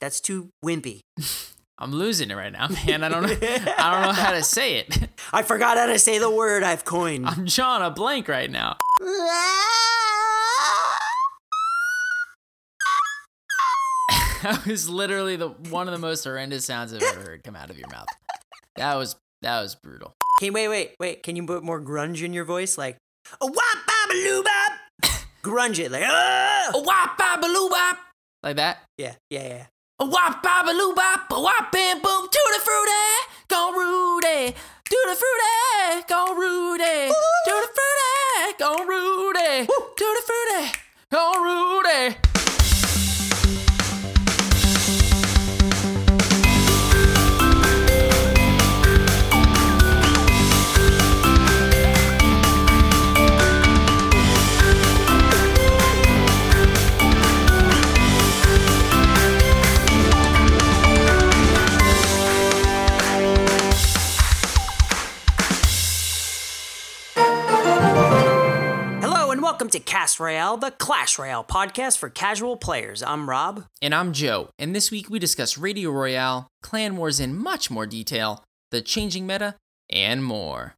That's too wimpy. I'm losing it right now, man. I don't know. I don't know how to say it. I forgot how to say the word I've coined. I'm drawing a blank right now. that was literally the one of the most horrendous sounds I've ever heard come out of your mouth. That was that was brutal. Okay, wait, wait, wait. Can you put more grunge in your voice? Like, a wop a bop. Grunge it like! A wop a bop. Like that? Yeah, yeah, yeah. A wop bop a bop, a wop and boom, tutti fruity, go Rudy, tutti fruity, go Rudy, tutti fruity, go Rudy, tutti fruity, go Rudy. Welcome to Cast Royale, the Clash Royale podcast for casual players. I'm Rob. And I'm Joe, and this week we discuss Radio Royale, Clan Wars in much more detail, the changing meta, and more.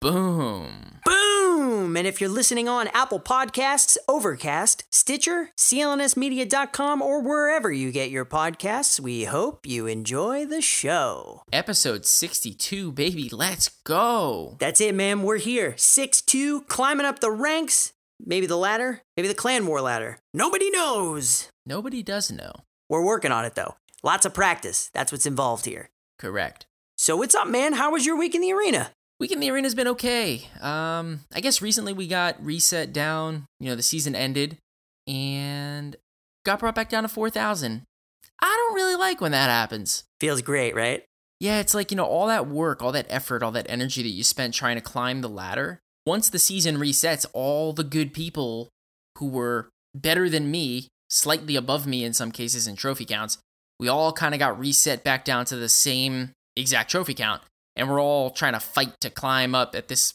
Boom. Boom! And if you're listening on Apple Podcasts, Overcast, Stitcher, CLNSmedia.com, or wherever you get your podcasts, we hope you enjoy the show. Episode 62, baby, let's go. That's it, man. We're here. 6 2, climbing up the ranks. Maybe the ladder, maybe the clan war ladder. Nobody knows. Nobody does know. We're working on it, though. Lots of practice. That's what's involved here. Correct. So, what's up, man? How was your week in the arena? Week in the arena's been okay. Um, I guess recently we got reset down. You know, the season ended and got brought back down to 4,000. I don't really like when that happens. Feels great, right? Yeah, it's like, you know, all that work, all that effort, all that energy that you spent trying to climb the ladder. Once the season resets, all the good people who were better than me, slightly above me in some cases in trophy counts, we all kind of got reset back down to the same exact trophy count. And we're all trying to fight to climb up at this,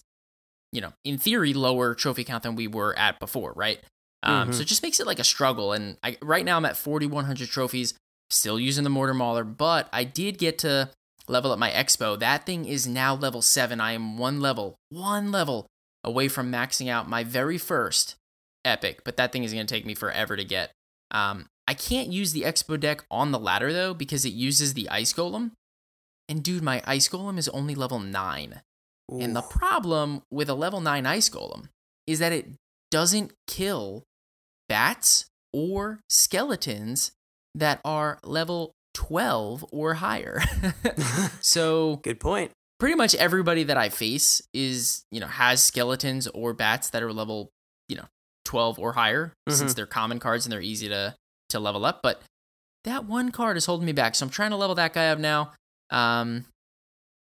you know, in theory, lower trophy count than we were at before, right? Um, Mhm. So it just makes it like a struggle. And I, right now I'm at 4,100 trophies, still using the Mortar Mauler, but I did get to level up my X-Bow. That thing is now level 7. I am one level, one level away from maxing out my very first epic, but that thing is going to take me forever to get. Um, I can't use the X-Bow deck on the ladder though because it uses the Ice Golem. And dude, my Ice Golem is only level 9. And the problem with a level 9 Ice Golem is that it doesn't kill bats or skeletons that are level 12 or higher. so Good point. Pretty much everybody that I face is, you know, has skeletons or bats that are level, you know, 12 or higher since they're common cards and they're easy to to level up, but that one card is holding me back. So I'm trying to level that guy up now. Um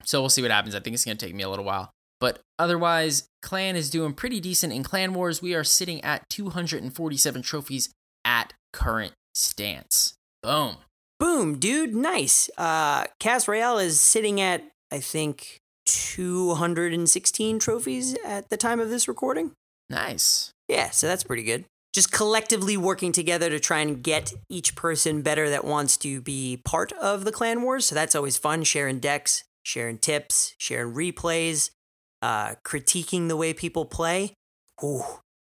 so we'll see what happens. I think it's going to take me a little while. But otherwise, clan is doing pretty decent in clan wars. We are sitting at 247 trophies at current stance. Boom. Boom, dude. Nice. Uh, Royale is sitting at, I think, 216 trophies at the time of this recording. Nice. Yeah, so that's pretty good. Just collectively working together to try and get each person better that wants to be part of the clan wars. So that's always fun. Sharing decks, sharing tips, sharing replays, uh, critiquing the way people play. Ooh,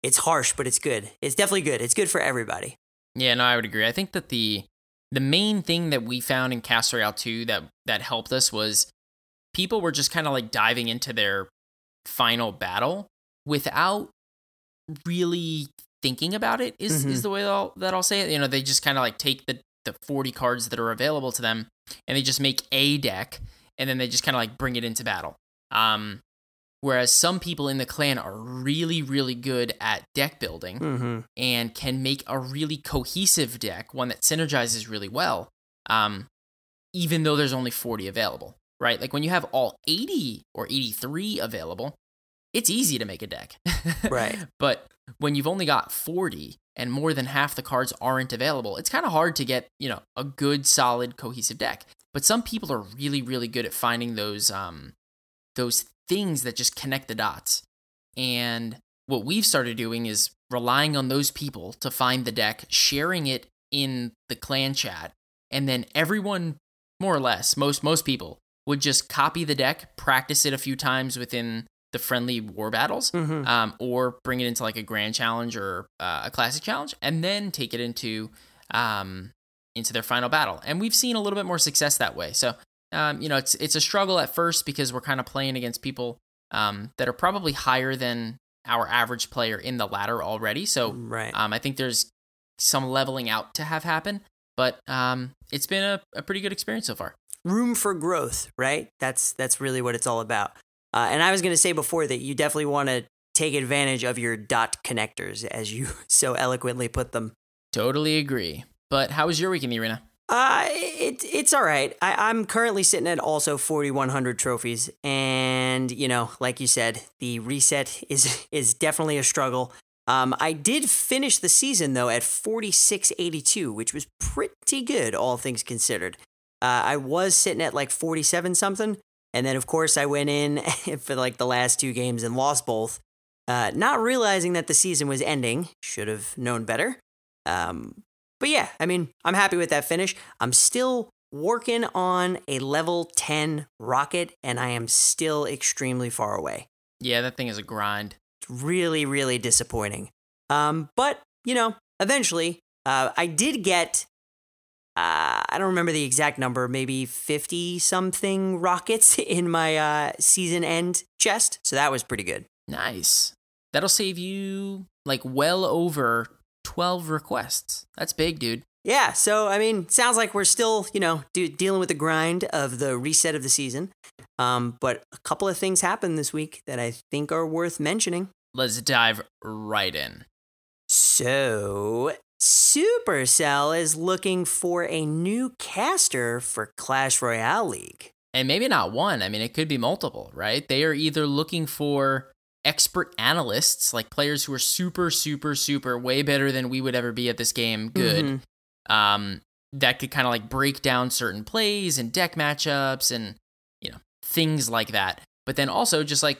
it's harsh, but it's good. It's definitely good. It's good for everybody. Yeah, no, I would agree. I think that the the main thing that we found in Cast Royale 2 that that helped us was people were just kind of like diving into their final battle without really thinking about it is Mhm. is the way that I'll, that I'll say it. You know, they just kind of like take the the 40 cards that are available to them and they just make a deck and then they just kind of like bring it into battle. Um whereas some people in the clan are really really good at deck building Mm-hmm. and can make a really cohesive deck, one that synergizes really well, um, even though there's only 40 available, right? Like when you have all 80 or 83 available, it's easy to make a deck. Right. But when you've only got 40 and more than half the cards aren't available, it's kind of hard to get, you know, a good, solid, cohesive deck. But some people are really, really good at finding those um those things that just connect the dots. And what we've started doing is relying on those people to find the deck, sharing it in the clan chat, and then everyone, more or less, most most people would just copy the deck, practice it a few times within the friendly war battles, Mhm. um, or bring it into like a grand challenge or uh, a classic challenge, and then take it into um, into their final battle. And we've seen a little bit more success that way. So um, you know, it's it's a struggle at first because we're kind of playing against people um, that are probably higher than our average player in the ladder already. So Right. um, I think there's some leveling out to have happen, but um, it's been a, a pretty good experience so far. Room for growth, right? That's that's really what it's all about. Uh, and I was going to say before that you definitely want to take advantage of your dot connectors, as you so eloquently put them. Totally agree. But how was your week in the arena? Uh, it, it's all right. I, I'm currently sitting at also 4,100 trophies, and you know, like you said, the reset is is definitely a struggle. Um, I did finish the season though at 4682, which was pretty good, all things considered. Uh, I was sitting at like 47 something, and then of course I went in for like the last two games and lost both, uh, not realizing that the season was ending. Should have known better. Um, but yeah, I mean, I'm happy with that finish. I'm still working on a level 10 rocket, and I am still extremely far away. Yeah, that thing is a grind. It's really, really disappointing. Um, but, you know, eventually, uh, I did get, uh, I don't remember the exact number, maybe 50 something rockets in my uh, season end chest. So that was pretty good. Nice. That'll save you like well over 12 requests. That's big, dude. Yeah, so I mean, sounds like we're still, you know, do, dealing with the grind of the reset of the season. Um, but a couple of things happened this week that I think are worth mentioning. Let's dive right in. So, Supercell is looking for a new caster for Clash Royale League. And maybe not one. I mean, it could be multiple, right? They are either looking for expert analysts, like players who are super, super, super way better than we would ever be at this game, good. Mhm. Um, that could kind of like break down certain plays and deck matchups and you know things like that. But then also just like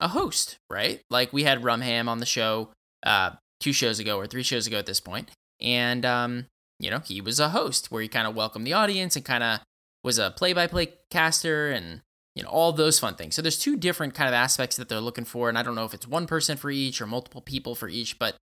a host, right? Like we had Rumham on the show uh, two shows ago or three shows ago at this point, and um, you know he was a host where he kind of welcomed the audience and kind of was a play-by-play caster and you know all those fun things. So there's two different kind of aspects that they're looking for, and I don't know if it's one person for each or multiple people for each, but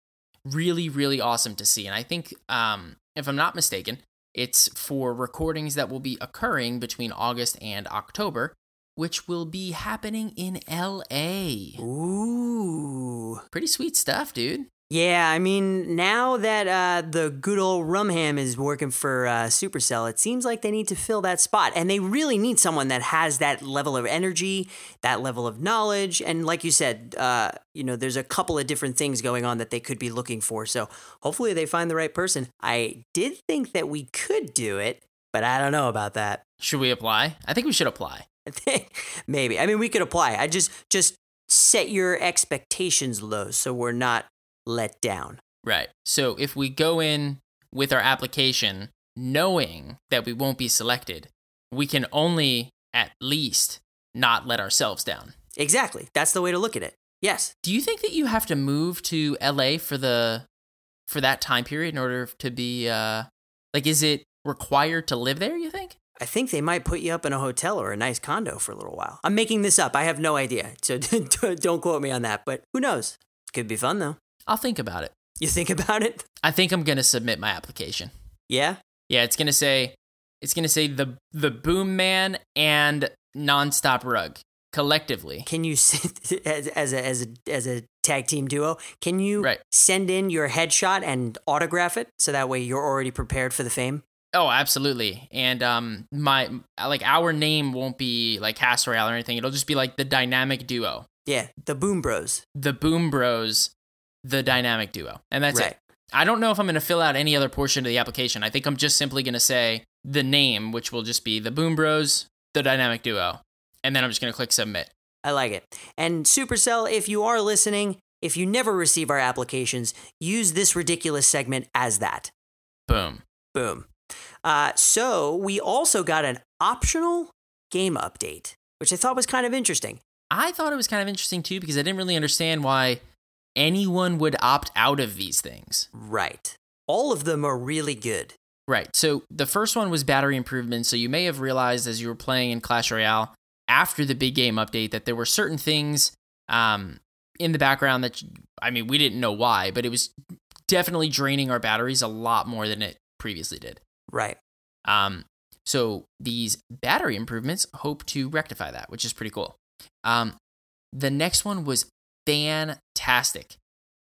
really really awesome to see. And I think um, if I'm not mistaken, it's for recordings that will be occurring between August and October, which will be happening in LA. Ooh. Pretty sweet stuff, dude. Yeah, I mean, now that uh, the good old Rumham is working for uh, Supercell, it seems like they need to fill that spot. And they really need someone that has that level of energy, that level of knowledge. And like you said, uh, you know, there's a couple of different things going on that they could be looking for. So hopefully they find the right person. I did think that we could do it, but I don't know about that. Should we apply? I think we should apply. I think maybe. I mean, we could apply. I just just set your expectations low so we're not let down. Right. So if we go in with our application knowing that we won't be selected, we can only at least not let ourselves down. Exactly. That's the way to look at it. Yes. Do you think that you have to move to LA for the for that time period in order to be uh like is it required to live there, you think? I think they might put you up in a hotel or a nice condo for a little while. I'm making this up. I have no idea. So don't quote me on that, but who knows? Could be fun though. I'll think about it. You think about it? I think I'm going to submit my application. Yeah? Yeah, it's going to say it's going to say the the Boom Man and Nonstop Rug collectively. Can you as, as a as a as a tag team duo? Can you Right. send in your headshot and autograph it so that way you're already prepared for the fame? Oh, absolutely. And um my like our name won't be like Cast Royale or anything. It'll just be like the dynamic duo. Yeah, the Boom Bros. The Boom Bros, the dynamic duo. And that's right. it. I don't know if I'm going to fill out any other portion of the application. I think I'm just simply going to say the name, which will just be the Boom Bros, the dynamic duo. And then I'm just going to click submit. I like it. And Supercell, if you are listening, if you never receive our applications, use this ridiculous segment as that. Boom. Boom. Uh, so we also got an optional game update, which I thought was kind of interesting. I thought it was kind of interesting too because I didn't really understand why anyone would opt out of these things. Right. All of them are really good. Right. So the first one was battery improvements. So you may have realized as you were playing in Clash Royale after the big game update that there were certain things um, in the background that, I mean, we didn't know why, but it was definitely draining our batteries a lot more than it previously did. Right. Um, so these battery improvements hope to rectify that, which is pretty cool. Um, the next one was fantastic.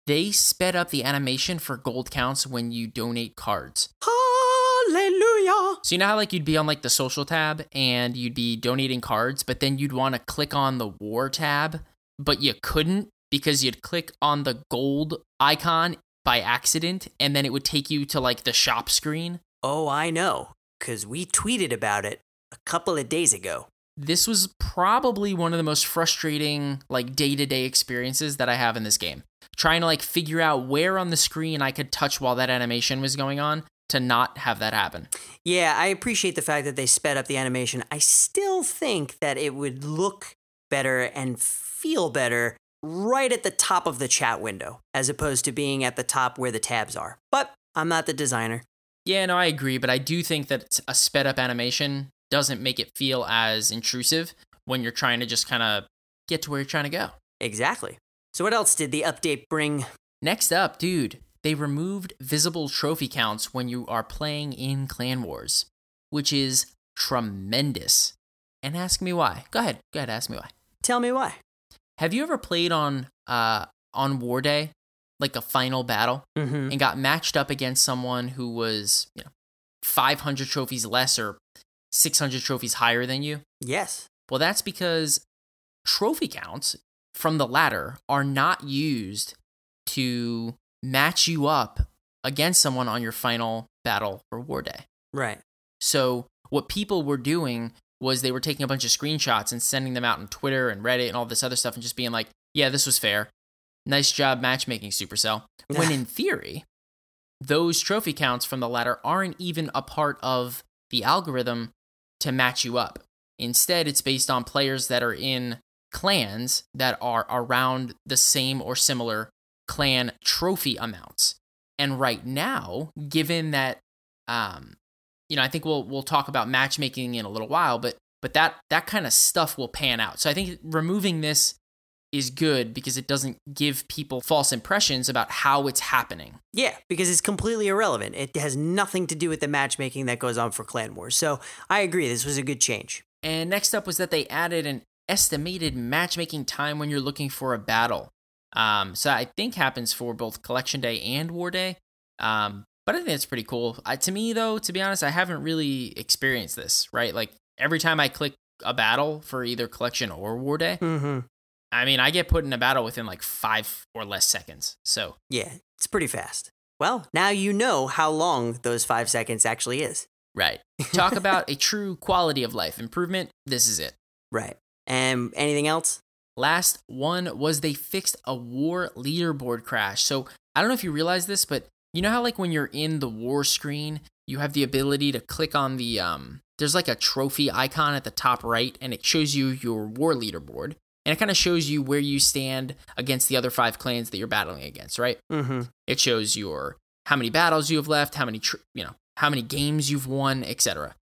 They sped up the animation for gold counts when you donate cards. Hallelujah. So you know how like you'd be on like the social tab and you'd be donating cards, but then you'd want to click on the war tab, but you couldn't because you'd click on the gold icon by accident and then it would take you to like the shop screen. Oh, I know, because we tweeted about it a couple of days ago. This was probably one of the most frustrating like day-to-day experiences that I have in this game. Trying to like figure out where on the screen I could touch while that animation was going on to not have that happen. Yeah, I appreciate the fact that they sped up the animation. I still think that it would look better and feel better right at the top of the chat window, as opposed to being at the top where the tabs are. But I'm not the designer. Yeah, no, I agree, but I do think that a sped up animation doesn't make it feel as intrusive when you're trying to just kind of get to where you're trying to go. Exactly. So, what else did the update bring? Next up, dude, they removed visible trophy counts when you are playing in Clan Wars, which is tremendous. And ask me why. Go ahead. Go ahead, ask me why. Tell me why. Have you ever played on uh on War Day, like a final battle, Mm-hmm. and got matched up against someone who was, you know, 500 trophies less or 600 trophies higher than you? Yes. Well, that's because trophy counts from the ladder are not used to match you up against someone on your final battle or War Day. Right. So, what people were doing was they were taking a bunch of screenshots and sending them out on Twitter and Reddit and all this other stuff and just being like, yeah, this was fair. Nice job matchmaking, Supercell. When in theory, those trophy counts from the ladder aren't even a part of the algorithm to match you up. Instead, it's based on players that are in clans that are around the same or similar clan trophy amounts. And right now, given that um, you know, I think we'll we'll talk about matchmaking in a little while, but but that that kind of stuff will pan out. So I think removing this is good because it doesn't give people false impressions about how it's happening. Yeah, because it's completely irrelevant. It has nothing to do with the matchmaking that goes on for Clan Wars. So I agree, this was a good change. And next up was that they added an estimated matchmaking time when you're looking for a battle. Um, so I think happens for both Collection Day and War Day. Um, but I think that's pretty cool. I, to me, though, to be honest, I haven't really experienced this. Right, like every time I click a battle for either Collection or War Day, Mm-hmm. I mean, I get put in a battle within like five or less seconds. So Yeah, it's pretty fast. Well, now you know how long those five seconds actually is. right, talk about a true quality of life improvement. This is it. Right. And anything else? Last one was they fixed a war leaderboard crash. So I don't know if you realize this, but you know how like when you're in the war screen, you have the ability to click on the um there's like a trophy icon at the top right and it shows you your war leaderboard and it kind of shows you where you stand against the other five clans that you're battling against, right? Mm-hmm. It shows your how many battles you have left, how many tr- you know, how many games you've won, etc.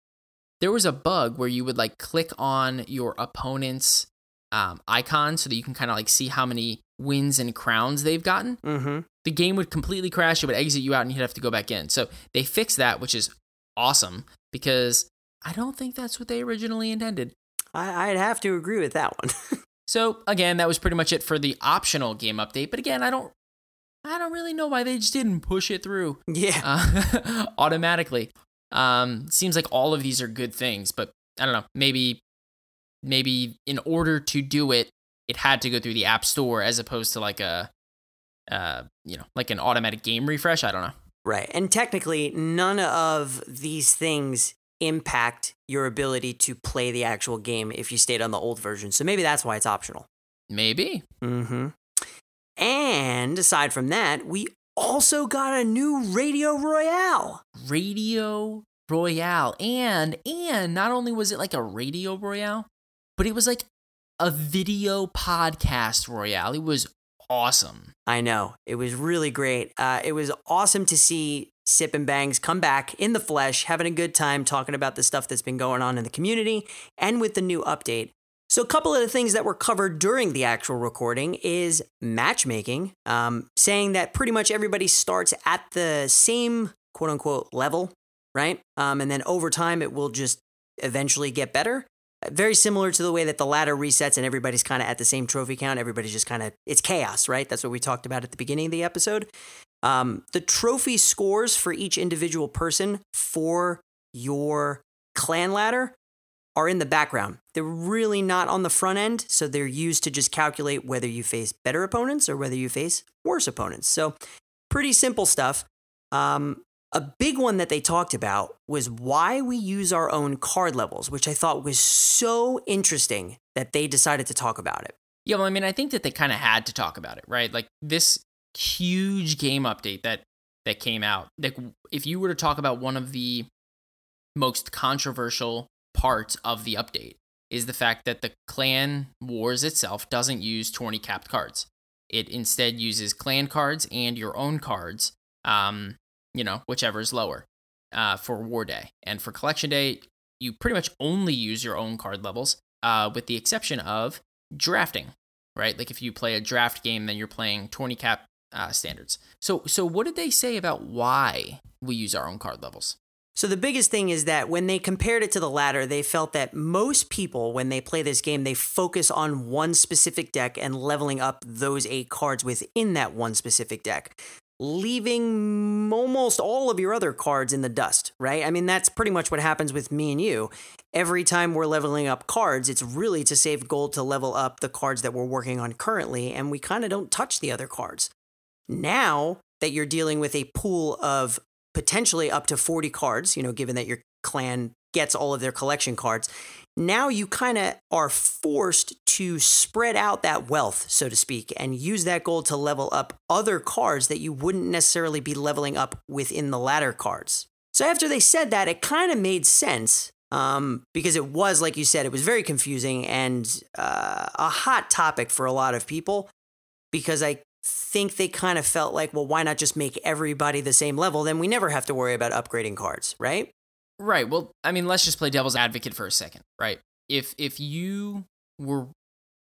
There was a bug where you would like click on your opponent's um, icon so that you can kind of like see how many wins and crowns they've gotten. Mm-hmm. The game would completely crash. It would exit you out, and you'd have to go back in. So they fixed that, which is awesome because I don't think that's what they originally intended. I- I'd have to agree with that one. So again, that was pretty much it for the optional game update. But again, I don't, I don't really know why they just didn't push it through yeah. uh, automatically. Um, seems like all of these are good things, but I don't know. Maybe, maybe in order to do it, it had to go through the App Store as opposed to like a, uh, you know, like an automatic game refresh. I don't know. Right. And technically, none of these things impact your ability to play the actual game if you stayed on the old version. So maybe that's why it's optional. Maybe. Mm-hmm. And aside from that, we also got a new Radio Royale. Radio Royale. And and not only was it like a Radio Royale, but it was like a video podcast Royale. It was awesome. I know. It was really great. Uh, it was awesome to see Sip and Bangs come back in the flesh, having a good time talking about the stuff that's been going on in the community and with the new update. So, a couple of the things that were covered during the actual recording is matchmaking, um, saying that pretty much everybody starts at the same quote unquote level, right? Um, and then over time, it will just eventually get better. Very similar to the way that the ladder resets and everybody's kind of at the same trophy count. Everybody's just kind of, it's chaos, right? That's what we talked about at the beginning of the episode. Um, the trophy scores for each individual person for your clan ladder are in the background. They're really not on the front end, so they're used to just calculate whether you face better opponents or whether you face worse opponents. So, pretty simple stuff. Um, a big one that they talked about was why we use our own card levels, which I thought was so interesting that they decided to talk about it. Yeah, well, I mean, I think that they kind of had to talk about it, right? Like this huge game update that that came out. Like, if you were to talk about one of the most controversial parts of the update is the fact that the clan wars itself doesn't use 20 capped cards. It instead uses clan cards and your own cards, um, you know, whichever is lower uh, for war day. And for collection day, you pretty much only use your own card levels, uh, with the exception of drafting, right? Like if you play a draft game, then you're playing 20 cap uh, standards. So, so what did they say about why we use our own card levels? So the biggest thing is that when they compared it to the ladder, they felt that most people, when they play this game, they focus on one specific deck and leveling up those eight cards within that one specific deck, leaving almost all of your other cards in the dust, right? I mean, that's pretty much what happens with me and you. Every time we're leveling up cards, it's really to save gold to level up the cards that we're working on currently, and we kind of don't touch the other cards. Now that you're dealing with a pool of potentially up to 40 cards, you know, given that your clan gets all of their collection cards. Now you kind of are forced to spread out that wealth, so to speak, and use that gold to level up other cards that you wouldn't necessarily be leveling up within the ladder cards. So after they said that, it kind of made sense um, because it was, like you said, it was very confusing and uh, a hot topic for a lot of people because I think they kind of felt like, well, why not just make everybody the same level? Then we never have to worry about upgrading cards, right? Right. Well, I mean, let's just play devil's advocate for a second, right? If if you were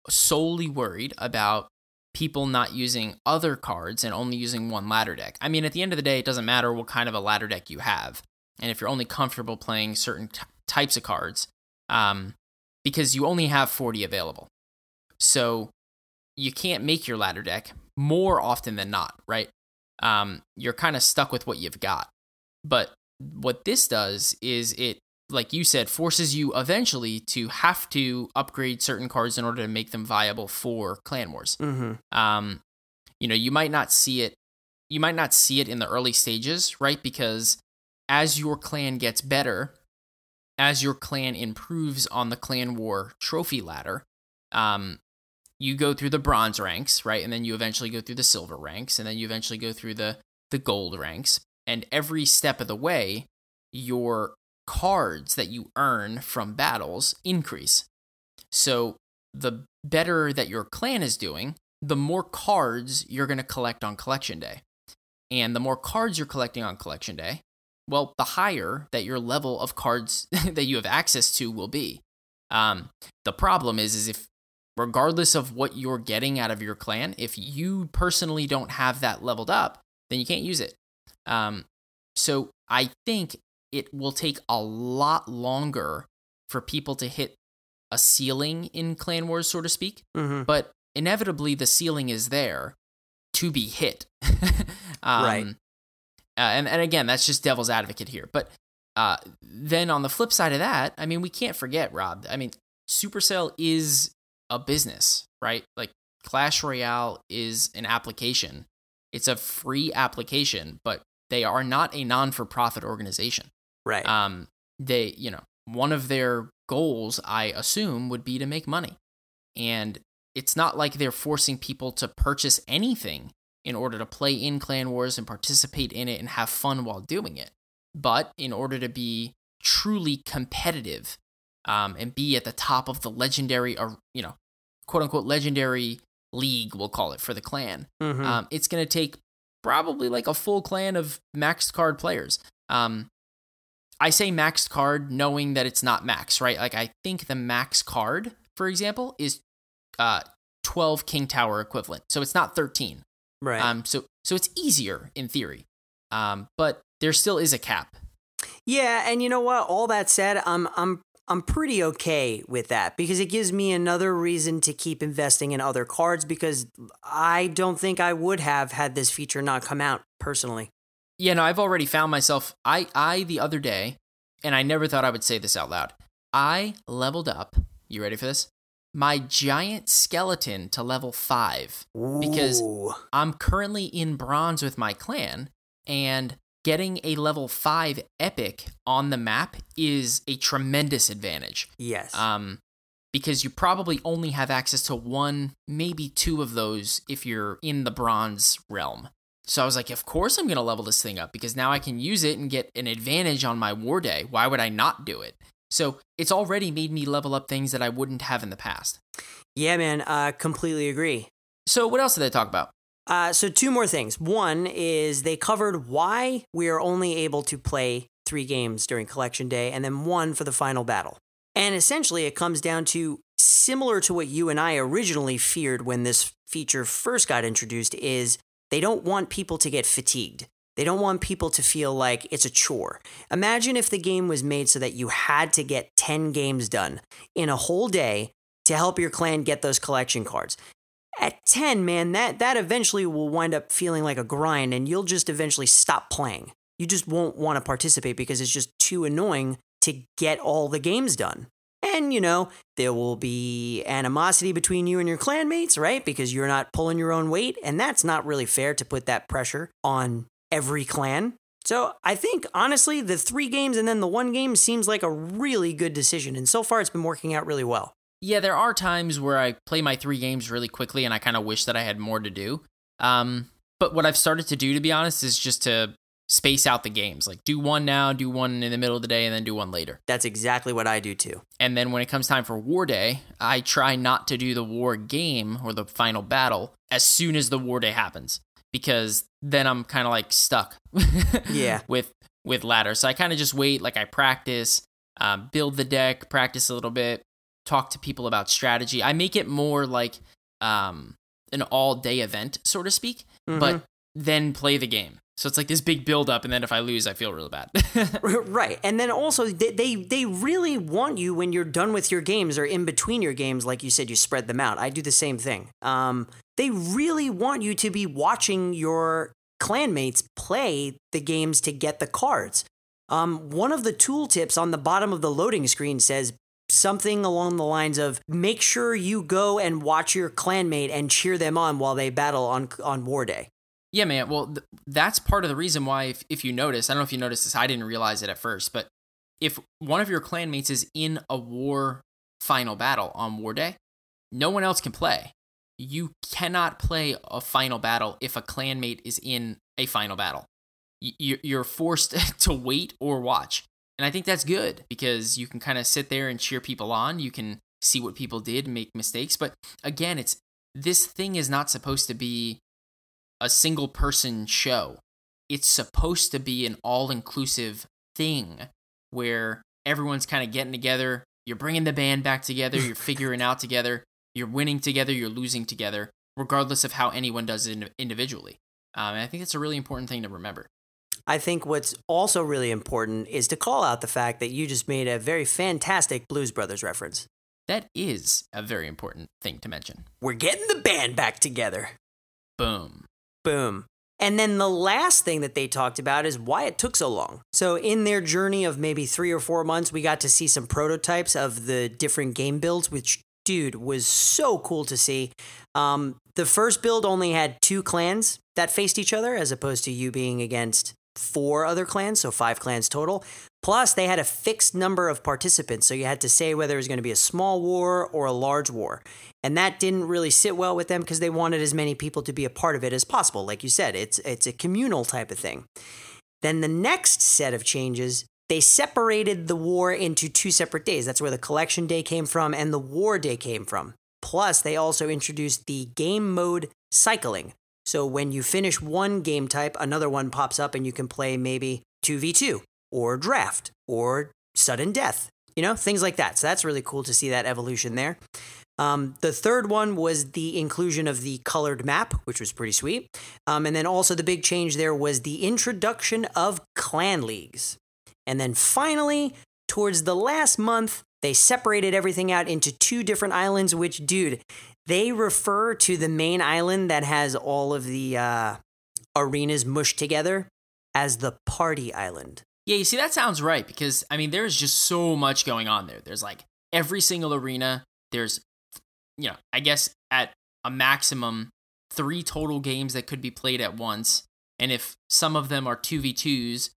solely worried about people not using other cards and only using one ladder deck. I mean, at the end of the day, it doesn't matter what kind of a ladder deck you have. And if you're only comfortable playing certain t- types of cards, um, because you only have 40 available. So you can't make your ladder deck more often than not, right? Um, you're kind of stuck with what you've got. But what this does is it, like you said, forces you eventually to have to upgrade certain cards in order to make them viable for Clan Wars. Mm-hmm. Um, you know, you might not see it. You might not see it in the early stages, right? Because as your clan gets better, as your clan improves on the clan war trophy ladder, um, you go through the bronze ranks, right? And then you eventually go through the silver ranks, and then you eventually go through the the gold ranks. And every step of the way, your cards that you earn from battles increase. So the better that your clan is doing, the more cards you're going to collect on collection day. And the more cards you're collecting on collection day, well, the higher that your level of cards that you have access to will be. Um, the problem is, is if regardless of what you're getting out of your clan, if you personally don't have that leveled up, then you can't use it. Um, so I think it will take a lot longer for people to hit a ceiling in Clan Wars, so to speak. Mm-hmm. But inevitably, the ceiling is there to be hit. um, Right. Uh, and, and again, that's just devil's advocate here. But uh, then on the flip side of that, I mean, we can't forget, Rob. I mean, Supercell is a business, right? Like Clash Royale is an application. It's a free application, but they are not a non-for-profit organization. Right. Um, they, you know, one of their goals, I assume, would be to make money. And it's not like they're forcing people to purchase anything in order to play in Clan Wars and participate in it and have fun while doing it. But in order to be truly competitive um, and be at the top of the legendary, or you know, quote unquote legendary league, we'll call it for the clan, Mhm. um, it's going to take probably like a full clan of maxed card players. Um, I say maxed card knowing that it's not max, right? Like I think the max card, for example, is uh 12 King Tower equivalent. So it's not 13. Right. Um so so it's easier in theory. Um but there still is a cap. Yeah, and you know what? All that said, I'm I'm I'm pretty okay with that because it gives me another reason to keep investing in other cards because I don't think I would have had this feature not come out personally. Yeah, no, I've already found myself I I the other day and I never thought I would say this out loud. I leveled up. You ready for this? My giant skeleton to level 5 because I'm currently in bronze with my clan and getting a level 5 epic on the map is a tremendous advantage. yes. Um, because you probably only have access to one, maybe two of those if you're in the bronze realm. So I was like, of course I'm going to level this thing up because now I can use it and get an advantage on my war day. Why would I not do it? So it's already made me level up things that I wouldn't have in the past. yeah, man, uh completely agree. So what else did they talk about? Uh, so two more things. One is they covered why we are only able to play three games during collection day, and then one for the final battle. And essentially, it comes down to similar to what you and I originally feared when this feature first got introduced. Is they don't want people to get fatigued. They don't want people to feel like it's a chore. Imagine if the game was made so that you had to get 10 games done in a whole day to help your clan get those collection cards at 10 man that that eventually will wind up feeling like a grind and you'll just eventually stop playing. You just won't want to participate because it's just too annoying to get all the games done. And you know there will be animosity between you and your clanmates right? Because you're not pulling your own weight and that's not really fair to put that pressure on every clan. So i think honestly the three games and then the one game seems like a really good decision and so far it's been working out really well Yeah, there are times where I play my three games really quickly and I kind of wish that I had more to do. Um, but what I've started to do, to be honest, is just to space out the games. Like do one now, do one in the middle of the day, and then do one later. that's exactly what i do too And then when it comes time for War Day, I try not to do the war game or the final battle as soon as the War Day happens because then I'm kind of like stuck. Yeah. With with ladder, so I kind of just wait. Like I practice, um, build the deck, practice a little bit, talk to people about strategy. I make it more like um, an all day event, so to speak, Mhm. but then play the game. So it's like this big build up, and then if I lose, I feel real bad. Right. And then also they, they they really want you when you're done with your games or in between your games like you said you spread them out. I do the same thing. Um they really want you to be watching your clanmates play the games to get the cards. Um one of the tooltips on the bottom of the loading screen says something along the lines of make sure you go and watch your clanmate and cheer them on while they battle on on war day. Yeah, man. Well, th- that's part of the reason why, if, if you notice, I don't know if you noticed this, I didn't realize it at first, but if one of your clanmates is in a war final battle on War Day, no one else can play. You cannot play a final battle if a clanmate is in a final battle. Y- you- You're forced to wait or watch. And I think that's good because you can kind of sit there and cheer people on. You can see what people did, make mistakes. But again, it's this thing is not supposed to be a single person show. It's supposed to be an all inclusive thing where everyone's kind of getting together. You're bringing the band back together. You're figuring out together. You're winning together. You're losing together, regardless of how anyone does it individually. Um, and I think that's a really important thing to remember. I think what's also really important is to call out the fact that you just made a very fantastic Blues Brothers reference. That is a very important thing to mention. We're getting the band back together. Boom. Boom. And then the last thing that they talked about is why it took so long. So, in their journey of maybe three or four months, we got to see some prototypes of the different game builds, which, dude, was so cool to see. Um, the first build only had two clans that faced each other, as opposed to you being against four other clans, so five clans total. Plus, they had a fixed number of participants, so you had to say whether it was going to be a small war or a large war. And that didn't really sit well with them because they wanted as many people to be a part of it as possible. Like you said, it's it's a communal type of thing. Then the next set of changes, they separated the war into two separate days. That's where the collection day came from and the war day came from. Plus, they also introduced the game mode cycling. So when you finish one game type, another one pops up and you can play maybe 2v2 or draft or sudden death, you know, things like that. So that's really cool to see that evolution there. Um, the third one was the inclusion of the colored map, which was pretty sweet. Um, and then also the big change there was the introduction of clan leagues. And then finally, towards the last month, they separated everything out into two different islands, which, dude, they refer to the main island that has all of the uh, arenas mushed together as the party island. Yeah, you see, that sounds right because, I mean, there's just so much going on there. There's like every single arena, there's, you know, I guess at a maximum, three total games that could be played at once. And if some of them are 2v2s,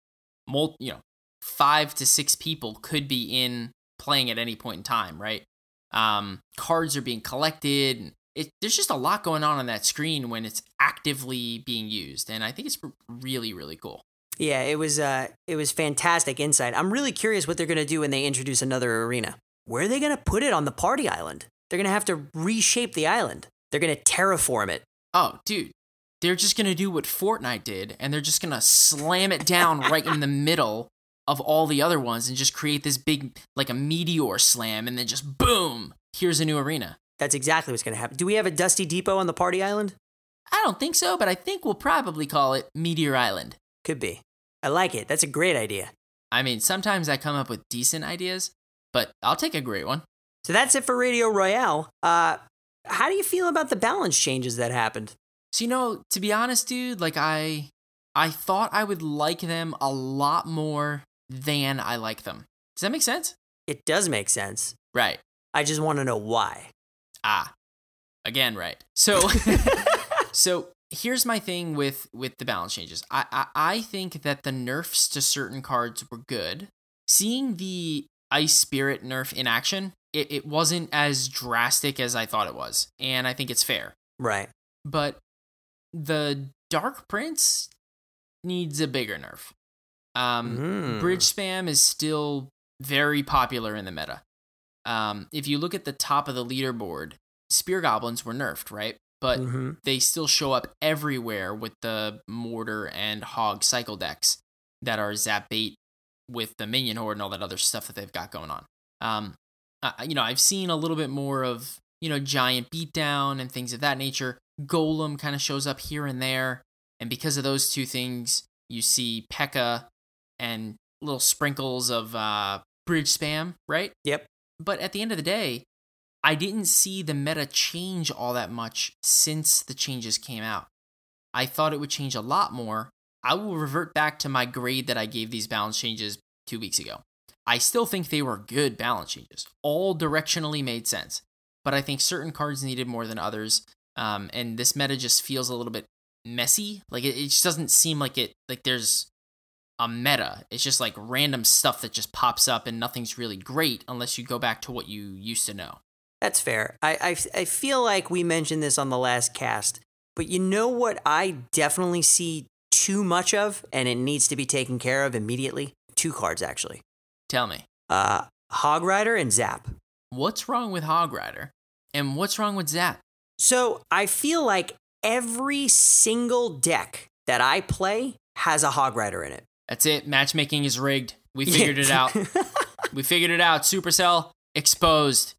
mul- you know, five to six people could be in playing at any point in time, right? Um, cards are being collected. It, there's just a lot going on on that screen when it's actively being used, and I think it's really, really cool. Yeah, it was uh, it was fantastic insight. I'm really curious what they're gonna do when they introduce another arena. Where are they gonna put it on the party island? They're gonna have to reshape the island. They're gonna terraform it. Oh, dude, they're just gonna do what Fortnite did, and they're just gonna slam it down right in the middle of all the other ones and just create this big like a meteor slam and then just boom here's a new arena. That's exactly what's going to happen. Do we have a dusty depot on the party island? I don't think so but i think we'll probably call it meteor island. Could be. I like it. That's a great idea. I mean sometimes i come up with decent ideas but i'll take a great one. So that's it for radio royale. Uh how do you feel about the balance changes that happened? So you know to be honest dude like i i thought i would like them a lot more than I like them. Does that make sense? It does make sense. Right. I just want to know why. Ah. Again, right. So so here's my thing with with the balance changes. I, I I think that the nerfs to certain cards were good. Seeing the Ice Spirit nerf in action, it, it wasn't as drastic as I thought it was. And I think it's fair. Right. But the Dark Prince needs a bigger nerf. Um, mm. Bridge spam is still very popular in the meta. Um, if you look at the top of the leaderboard, spear goblins were nerfed, right? But mm-hmm. they still show up everywhere with the mortar and hog cycle decks that are zap bait with the minion horde and all that other stuff that they've got going on. Um, you know, I've seen a little bit more of you know giant beatdown and things of that nature. Golem kind of shows up here and there, and because of those two things, you see P.E.K.K.A and little sprinkles of uh, bridge spam, right? Yep. But at the end of the day, I didn't see the meta change all that much since the changes came out. I thought it would change a lot more. I will revert back to my grade that I gave these balance changes two weeks ago. I still think they were good balance changes. All directionally made sense. But I think certain cards needed more than others. Um, and this meta just feels a little bit messy. Like it, it just doesn't seem like it like there's a meta. It's just like random stuff that just pops up and nothing's really great unless you go back to what you used to know. That's fair. I, I, I feel like we mentioned this on the last cast, but you know what I definitely see too much of and it needs to be taken care of immediately? Two cards, actually. Tell me. Uh, Hog Rider and Zap. What's wrong with Hog Rider? And what's wrong with Zap? So I feel like every single deck that I play has a Hog Rider in it. That's it. Matchmaking is rigged. We figured it out. we figured it out. Supercell exposed.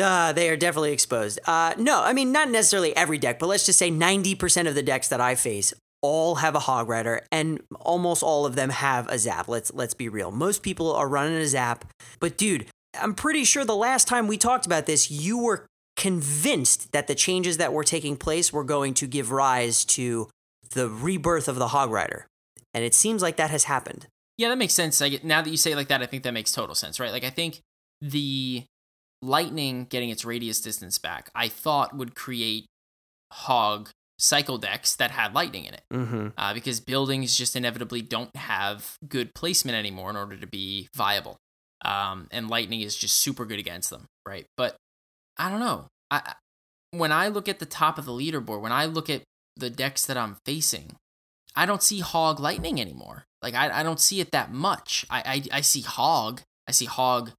Uh, they are definitely exposed. Uh, no, I mean, not necessarily every deck, but let's just say 90% of the decks that I face all have a hog rider and almost all of them have a zap. Let's let's be real. Most people are running a zap. But dude, I'm pretty sure the last time we talked about this, you were convinced that the changes that were taking place were going to give rise to the rebirth of the hog rider and it seems like that has happened. Yeah, that makes sense. Get, now that you say it like that, I think that makes total sense, right? Like I think the lightning getting its radius distance back, I thought would create hog cycle decks that had lightning in it, mm-hmm. uh, because buildings just inevitably don't have good placement anymore in order to be viable, um, and lightning is just super good against them, right? But I don't know. I when I look at the top of the leaderboard, when I look at the decks that I'm facing, I don't see Hog Lightning anymore. Like I, I don't see it that much. I, I, I see Hog. I see Hog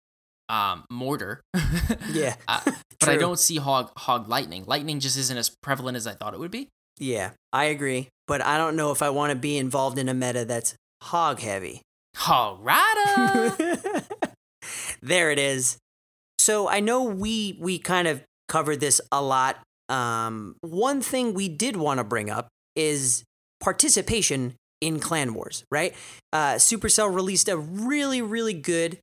um, Mortar. yeah. uh, but I don't see Hog Hog Lightning. Lightning just isn't as prevalent as I thought it would be. Yeah, I agree. But I don't know if I want to be involved in a meta that's hog heavy. Alrighta. there it is. So I know we we kind of covered this a lot. Um, one thing we did want to bring up is participation in Clan Wars, right? Uh, Supercell released a really, really good,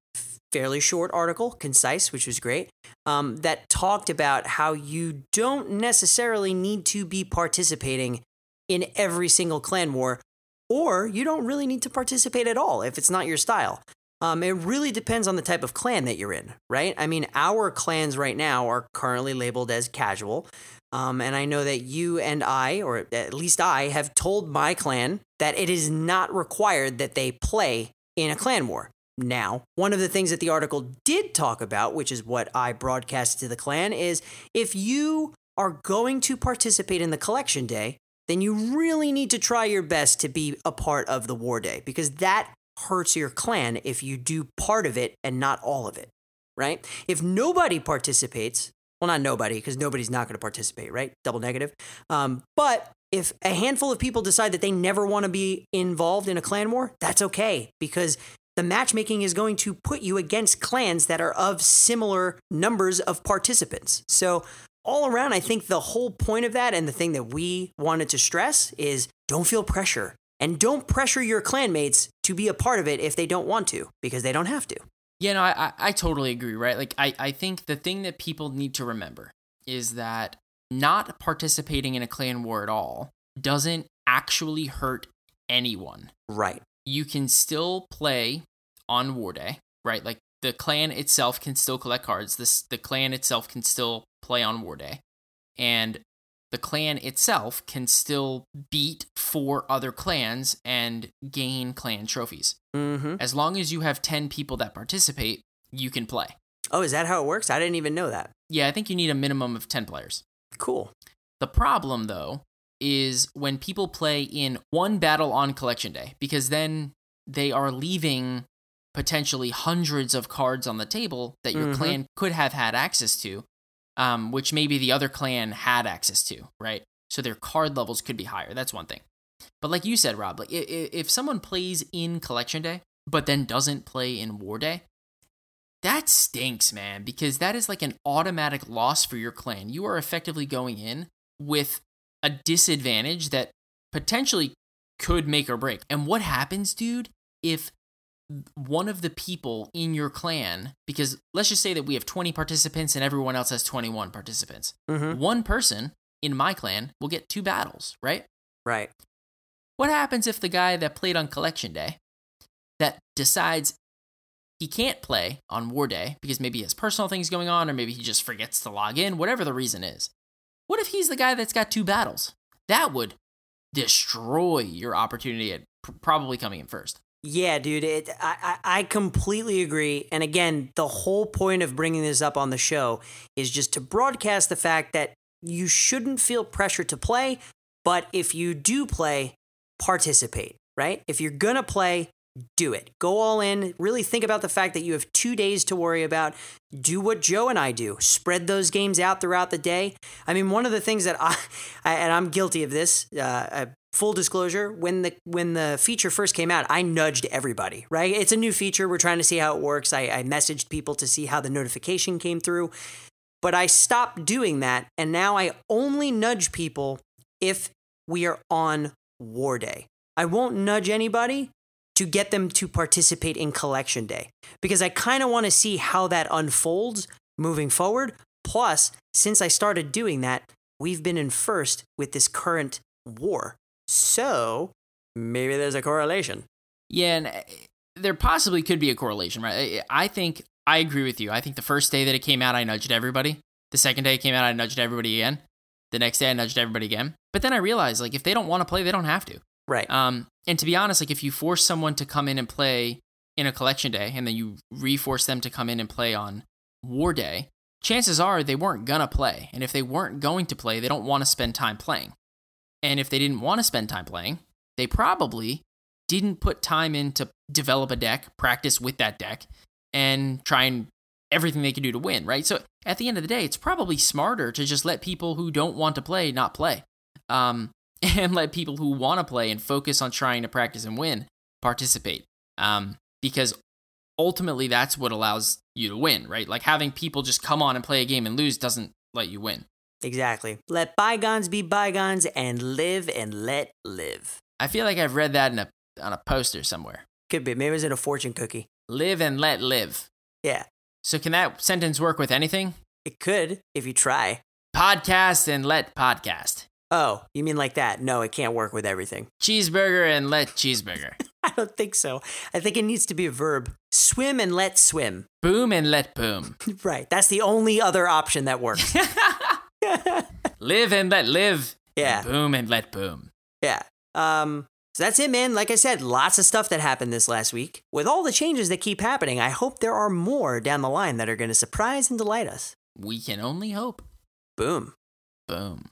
fairly short article, concise, which was great, um, that talked about how you don't necessarily need to be participating in every single clan war, or you don't really need to participate at all if it's not your style. Um, it really depends on the type of clan that you're in, right? I mean, our clans right now are currently labeled as casual. Um, and I know that you and I, or at least I, have told my clan that it is not required that they play in a clan war. Now, one of the things that the article did talk about, which is what I broadcast to the clan, is if you are going to participate in the collection day, then you really need to try your best to be a part of the war day because that hurts your clan if you do part of it and not all of it, right? If nobody participates, well, not nobody, because nobody's not going to participate, right? Double negative. Um, but if a handful of people decide that they never want to be involved in a clan war, that's okay because the matchmaking is going to put you against clans that are of similar numbers of participants. So, all around, I think the whole point of that and the thing that we wanted to stress is don't feel pressure and don't pressure your clanmates to be a part of it if they don't want to because they don't have to. Yeah, no, I, I, I totally agree, right? Like, I, I think the thing that people need to remember is that not participating in a clan war at all doesn't actually hurt anyone. Right. You can still play on war day, right? Like, the clan itself can still collect cards. This the clan itself can still play on war day. And the clan itself can still beat four other clans and gain clan trophies. Mm-hmm. As long as you have 10 people that participate, you can play. Oh, is that how it works? I didn't even know that. Yeah, I think you need a minimum of 10 players. Cool. The problem, though, is when people play in one battle on collection day, because then they are leaving potentially hundreds of cards on the table that your Mhm. clan could have had access to, um, which maybe the other clan had access to, right? So their card levels could be higher. That's one thing. But like you said, Rob, like if someone plays in collection day but then doesn't play in war day, that stinks, man, because that is like an automatic loss for your clan. You are effectively going in with a disadvantage that potentially could make or break. And what happens, dude, if one of the people in your clan, because let's just say that we have 20 participants and everyone else has 21 participants, Mm-hmm. one person in my clan will get two battles, right? Right. What happens if the guy that played on collection day that decides he can't play on war day because maybe he has personal things going on or maybe he just forgets to log in, whatever the reason is. What if he's the guy that's got two battles? That would destroy your opportunity at probably coming in first. Yeah, dude, it, I, I I completely agree. And again, the whole point of bringing this up on the show is just to broadcast the fact that you shouldn't feel pressure to play, but if you do play, participate, right? If you're gonna play, do it. Go all in. Really think about the fact that you have two days to worry about. Do what Joe and I do. Spread those games out throughout the day. I mean, one of the things that I, I and I'm guilty of this. Uh, uh, full disclosure: when the when the feature first came out, I nudged everybody. Right? It's a new feature. We're trying to see how it works. I, I messaged people to see how the notification came through, but I stopped doing that, and now I only nudge people if we are on War Day. I won't nudge anybody to get them to participate in collection day because I kind of want to see how that unfolds moving forward. Plus, since I started doing that, we've been in first with this current war. So maybe there's a correlation. Yeah, and uh, there possibly could be a correlation, right? I I think I agree with you. I think the first day that it came out, I nudged everybody. The second day it came out, I nudged everybody again. The next day, I nudged everybody again. But then I realized, like, if they don't want to play, they don't have to. Right. Um, and to be honest, like, if you force someone to come in and play in a collection day, and then you reforce them to come in and play on war day, chances are they weren't gonna play. And if they weren't going to play, they don't want to spend time playing. And if they didn't want to spend time playing, they probably didn't put time in to develop a deck, practice with that deck, and try and everything they can do to win, right? So at the end of the day, it's probably smarter to just let people who don't want to play not play. Um, and let people who want to play and focus on trying to practice and win participate. Um, because ultimately, that's what allows you to win, right? Like having people just come on and play a game and lose doesn't let you win. Exactly. Let bygones be bygones and live and let live. I feel like I've read that in a on a poster somewhere. Could be. Maybe it was in a fortune cookie. Live and let live. Yeah. So can that sentence work with anything? It could if you try. Podcast and let podcast. Oh, you mean like that? No, it can't work with everything. Cheeseburger and let cheeseburger. I don't think so. I think it needs to be a verb. Swim and let swim. boom and let boom. Right. That's the only other option that works. live and let live. Yeah. Boom and let boom. yeah. Um, so that's it, man. Like I said, lots of stuff that happened this last week. With all the changes that keep happening, I hope there are more down the line that are going to surprise and delight us. We can only hope. Boom. Boom.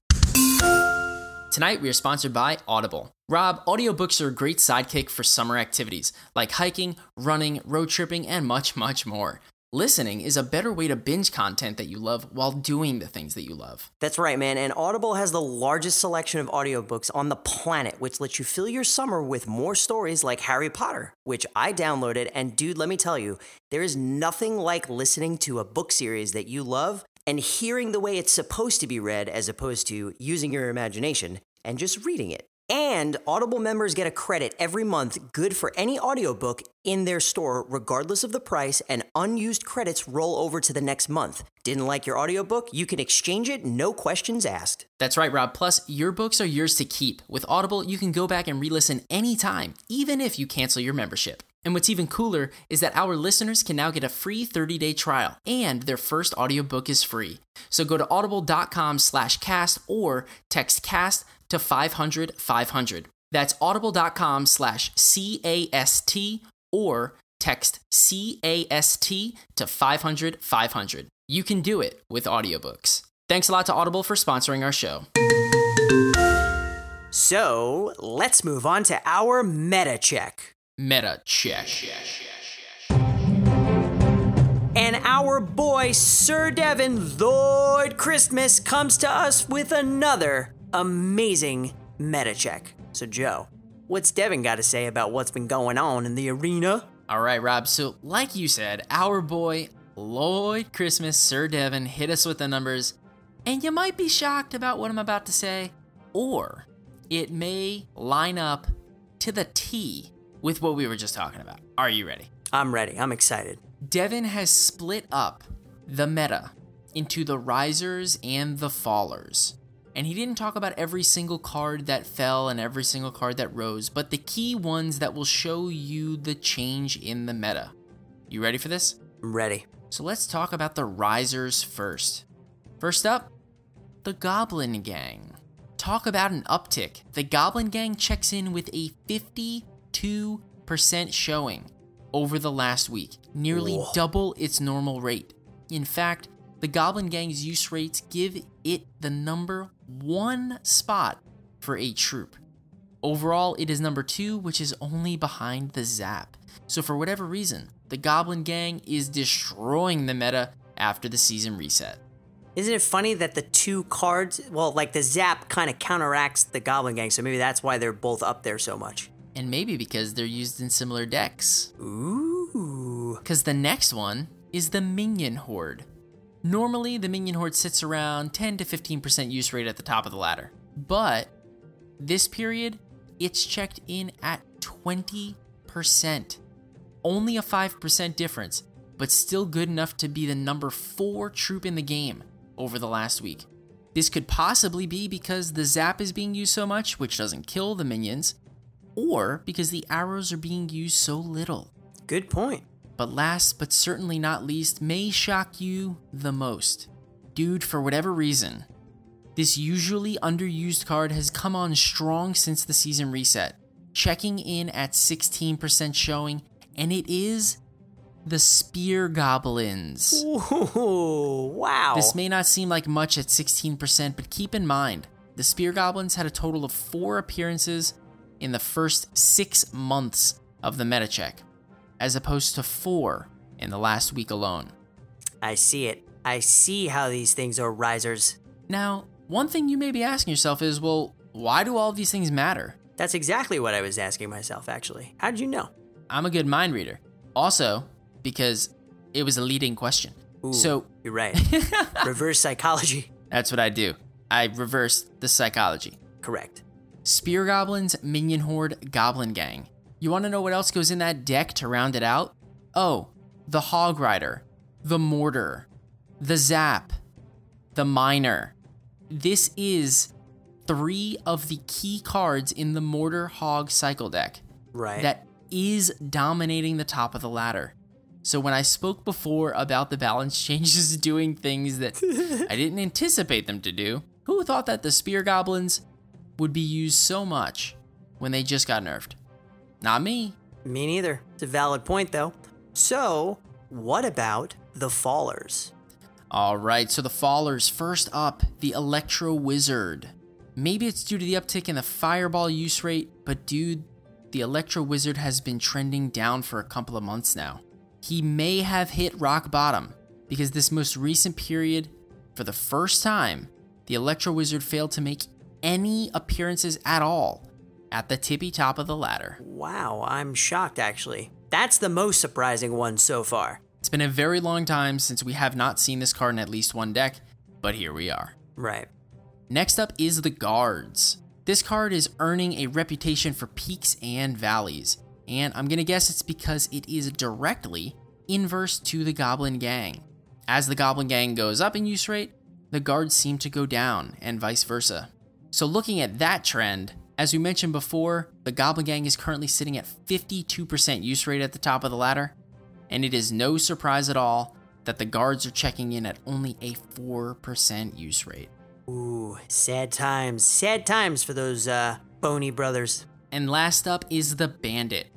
Tonight, we are sponsored by Audible. Rob, audiobooks are a great sidekick for summer activities like hiking, running, road tripping, and much, much more. Listening is a better way to binge content that you love while doing the things that you love. That's right, man. And Audible has the largest selection of audiobooks on the planet, which lets you fill your summer with more stories like Harry Potter, which I downloaded. And dude, let me tell you, there is nothing like listening to a book series that you love and hearing the way it's supposed to be read as opposed to using your imagination and just reading it. And Audible members get a credit every month good for any audiobook in their store, regardless of the price, and unused credits roll over to the next month. Didn't like your audiobook? You can exchange it, no questions asked. That's right, Rob. Plus, your books are yours to keep. With Audible, you can go back and re listen anytime, even if you cancel your membership. And what's even cooler is that our listeners can now get a free 30-day trial, and their first audiobook is free. So go to audible.com slash cast or text cast to 500 500. That's audible.com slash C-A-S-T or text C-A-S-T to 500 500. You can do it with audiobooks. Thanks a lot to Audible for sponsoring our show. So let's move on to our meta check. Meta check. And our boy, Sir Devin Lloyd Christmas, comes to us with another amazing meta check. So, Joe, what's Devin got to say about what's been going on in the arena? All right, Rob. So, like you said, our boy Lloyd Christmas, Sir Devin, hit us with the numbers, and you might be shocked about what I'm about to say, or it may line up to the T with what we were just talking about. Are you ready? I'm ready. I'm excited. Devin has split up the meta into the risers and the fallers. And he didn't talk about every single card that fell and every single card that rose, but the key ones that will show you the change in the meta. You ready for this? I'm ready. So let's talk about the risers first. First up, the Goblin Gang. Talk about an uptick. The Goblin Gang checks in with a 52% showing over the last week, nearly Whoa. double its normal rate. In fact, the Goblin Gang's use rates give it the number one spot for a troop. Overall, it is number two, which is only behind the Zap. So, for whatever reason, the Goblin Gang is destroying the meta after the season reset. Isn't it funny that the two cards, well, like the Zap kind of counteracts the Goblin Gang, so maybe that's why they're both up there so much. And maybe because they're used in similar decks. Ooh. Because the next one is the Minion Horde. Normally, the Minion Horde sits around 10 to 15% use rate at the top of the ladder. But this period, it's checked in at 20%. Only a 5% difference, but still good enough to be the number 4 troop in the game over the last week. This could possibly be because the zap is being used so much, which doesn't kill the minions, or because the arrows are being used so little. Good point. But last but certainly not least, may shock you the most. Dude, for whatever reason, this usually underused card has come on strong since the season reset, checking in at 16% showing, and it is the Spear Goblins. Ooh, wow. This may not seem like much at 16%, but keep in mind, the Spear Goblins had a total of four appearances in the first six months of the meta check, as opposed to four in the last week alone. I see it. I see how these things are risers. Now, one thing you may be asking yourself is well, why do all these things matter? That's exactly what I was asking myself, actually. How did you know? I'm a good mind reader. Also, because it was a leading question. Ooh, so, you're right. Reverse psychology. That's what I do. I reverse the psychology. Correct. Spear Goblins, Minion Horde, Goblin Gang. You want to know what else goes in that deck to round it out? Oh, the Hog Rider, the Mortar, the Zap, the Miner. This is three of the key cards in the Mortar Hog cycle deck Right. that is dominating the top of the ladder. So when I spoke before about the balance changes doing things that I didn't anticipate them to do, who thought that the spear goblins would be used so much when they just got nerfed? Not me. Me neither. It's a valid point, though. So, what about the Fallers? All right, so the fallers first up, the Electro Wizard. Maybe it's due to the uptick in the fireball use rate, but dude, the Electro Wizard has been trending down for a couple of months now. He may have hit rock bottom because this most recent period, for the first time, the Electro Wizard failed to make any appearances at all at the tippy top of the ladder. Wow, I'm shocked, actually. That's the most surprising one so far. It's been a very long time since we have not seen this card in at least one deck, but here we are. Right. Next up is the Guards. This card is earning a reputation for peaks and valleys, and I'm gonna guess it's because it is directly inverse to the Goblin Gang. As the Goblin Gang goes up in use rate, the Guards seem to go down, and vice versa. So, looking at that trend, as we mentioned before, the Goblin Gang is currently sitting at 52% use rate at the top of the ladder, and it is no surprise at all that the Guards are checking in at only a 4% use rate. Ooh, sad times. Sad times for those, uh, bony brothers. And last up is the Bandit.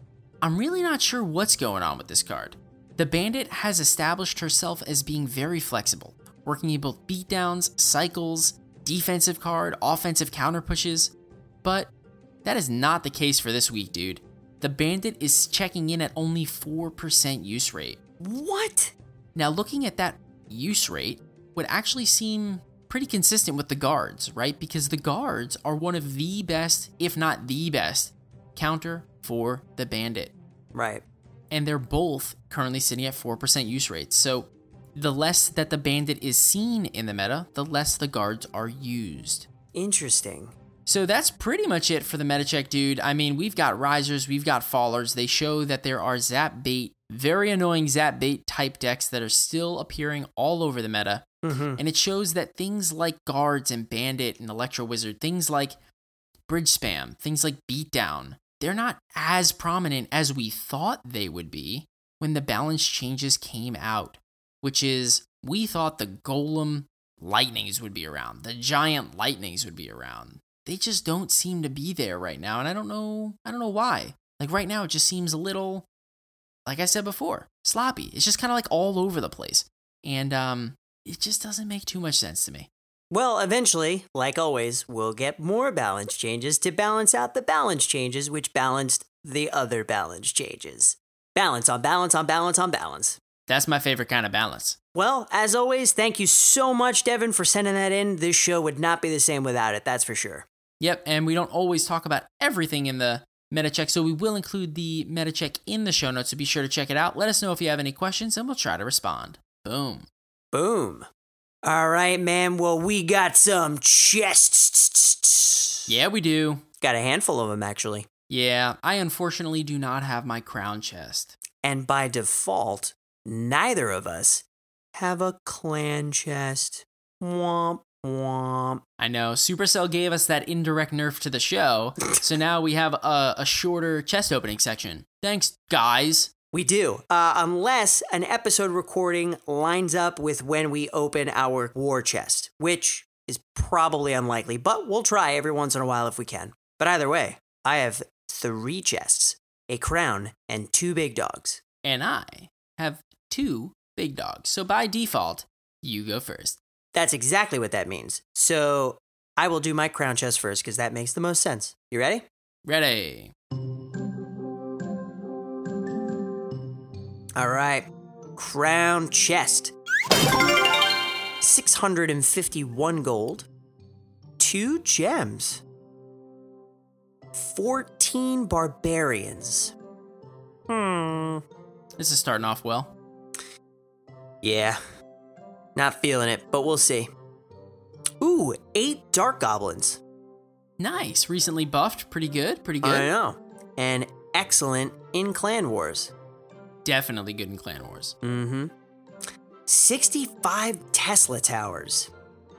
I'm really not sure what's going on with this card. The Bandit has established herself as being very flexible, working in both beatdowns, cycles, defensive card, offensive counter pushes, but that is not the case for this week, dude. The Bandit is checking in at only 4% use rate. What? Now, looking at that use rate would actually seem pretty consistent with the guards, right? Because the guards are one of the best, if not the best, counter for the bandit. Right. And they're both currently sitting at 4% use rates. So the less that the bandit is seen in the meta, the less the guards are used. Interesting. So that's pretty much it for the meta check, dude. I mean, we've got risers, we've got fallers. They show that there are zap bait, very annoying zap bait type decks that are still appearing all over the meta. Mm-hmm. And it shows that things like guards and bandit and electro wizard, things like bridge spam, things like beatdown, they're not as prominent as we thought they would be when the balance changes came out, which is we thought the golem lightnings would be around, the giant lightnings would be around. They just don't seem to be there right now, and I don't know I don't know why. Like right now it just seems a little like I said before, sloppy. It's just kind of like all over the place. And um it just doesn't make too much sense to me. Well, eventually, like always, we'll get more balance changes to balance out the balance changes, which balanced the other balance changes. Balance on balance on balance on balance. That's my favorite kind of balance. Well, as always, thank you so much, Devin, for sending that in. This show would not be the same without it, that's for sure. Yep, and we don't always talk about everything in the meta check, so we will include the meta check in the show notes, so be sure to check it out. Let us know if you have any questions, and we'll try to respond. Boom. Boom. All right, man. Well, we got some chests. Yeah, we do. Got a handful of them, actually. Yeah, I unfortunately do not have my crown chest. And by default, neither of us have a clan chest. Womp womp. I know Supercell gave us that indirect nerf to the show, so now we have a, a shorter chest opening section. Thanks, guys. We do, uh, unless an episode recording lines up with when we open our war chest, which is probably unlikely, but we'll try every once in a while if we can. But either way, I have three chests, a crown, and two big dogs. And I have two big dogs, so by default, you go first. That's exactly what that means. So I will do my crown chest first because that makes the most sense. You ready? Ready. All right. Crown chest. 651 gold. Two gems. 14 barbarians. Hmm. This is starting off well. Yeah. Not feeling it, but we'll see. Ooh, eight dark goblins. Nice. Recently buffed. Pretty good. Pretty good. I know. And excellent in Clan Wars. Definitely good in Clan Wars. Mm-hmm. 65 Tesla towers.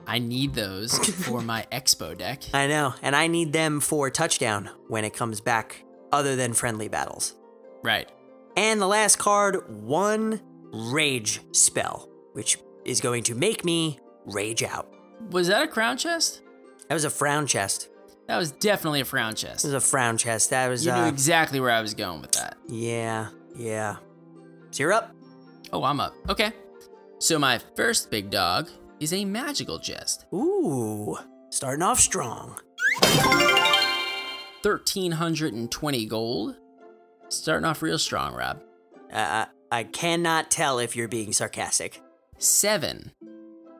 I need those for my X-Bow deck. I know, and I need them for touchdown when it comes back, other than friendly battles. Right. And the last card, one rage spell, which is going to make me rage out. Was that a crown chest? That was a frown chest. That was definitely a frown chest. It was a frown chest. That was, You knew uh, exactly where I was going with that. yeah, yeah. So you're up. Oh, I'm up. Okay. So my first big dog is a magical chest. Ooh, starting off strong. 1320 gold. Starting off real strong, Rob. Uh, I cannot tell if you're being sarcastic. Seven.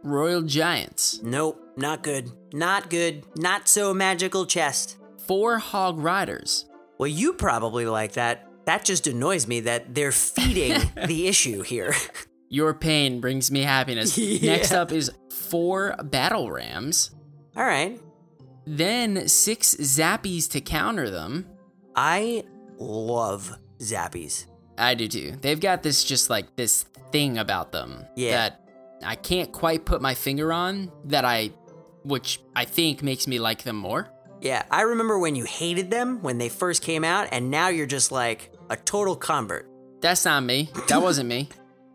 Royal Giants. Nope, not good. Not good. Not so magical chest. Four Hog Riders. Well, you probably like that. That just annoys me that they're feeding the issue here. Your pain brings me happiness. Yeah. Next up is four Battle Rams. All right. Then six Zappies to counter them. I love Zappies. I do too. They've got this just like this thing about them Yeah. that I can't quite put my finger on that I which I think makes me like them more. Yeah, I remember when you hated them when they first came out, and now you're just like a total convert. That's not me. That wasn't me.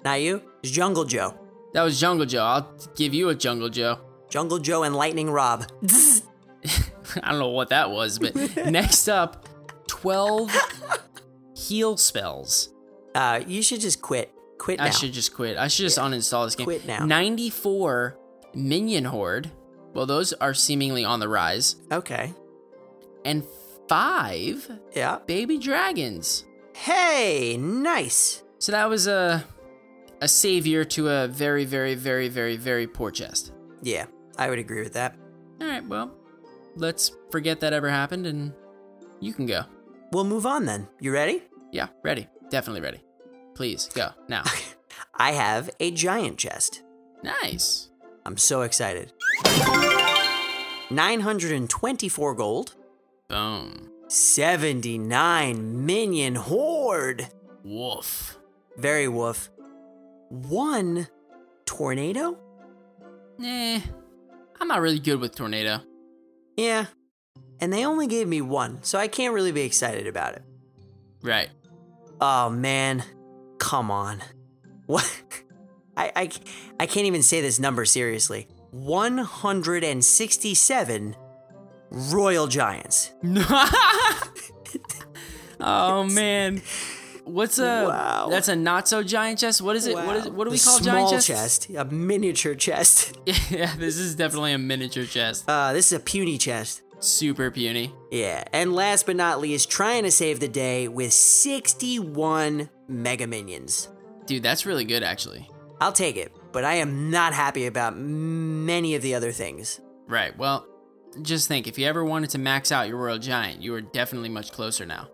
Not you? It's Jungle Joe. That was Jungle Joe. I'll give you a Jungle Joe. Jungle Joe and Lightning Rob. I don't know what that was, but next up 12 heal spells. Uh, you should just quit. Quit now. I should just quit. I should just uninstall this game. Quit now. 94 Minion Horde. Well, those are seemingly on the rise. Okay. And five Yeah. baby dragons. Hey, nice. So that was a a savior to a very, very, very, very, very poor chest. Yeah, I would agree with that. All right, well, let's forget that ever happened, and you can go. We'll move on then. You ready? Yeah, ready. Definitely ready. Please go now. I have a giant chest. nice. I'm so excited. 924 gold, Boom. 79 minion horde. Woof. Very woof. One tornado? Eh, I'm not really good with tornado. Yeah. And they only gave me one, so I can't really be excited about it. Right. Oh man, come on. What? I, I, I can't even say this number seriously. 167 Royal Giants. oh man. What's a Wow. that's a not so giant chest? What is it? What is it? What do we call small giant chests? chest? A miniature chest. yeah, this is definitely a miniature chest. Uh, this is a puny chest. Super puny. Yeah, and last but not least, trying to save the day with 61 Mega Minions. Dude, that's really good actually. I'll take it, but I am not happy about many of the other things. Right. Well, just think if you ever wanted to max out your Royal Giant, you are definitely much closer now.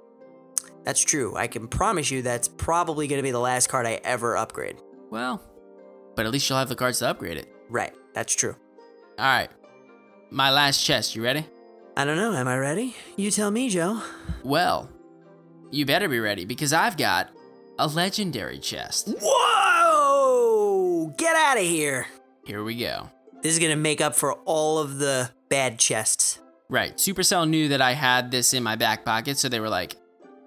That's true. I can promise you that's probably going to be the last card I ever upgrade. Well, but at least you'll have the cards to upgrade it. Right, that's true. All right. My last chest, you ready? I don't know, am I ready? You tell me, Joe. Well, you better be ready because I've got a legendary chest. Whoa! Get out of here! Here we go. This is going to make up for all of the bad chests. Right. Supercell knew that I had this in my back pocket, so they were like,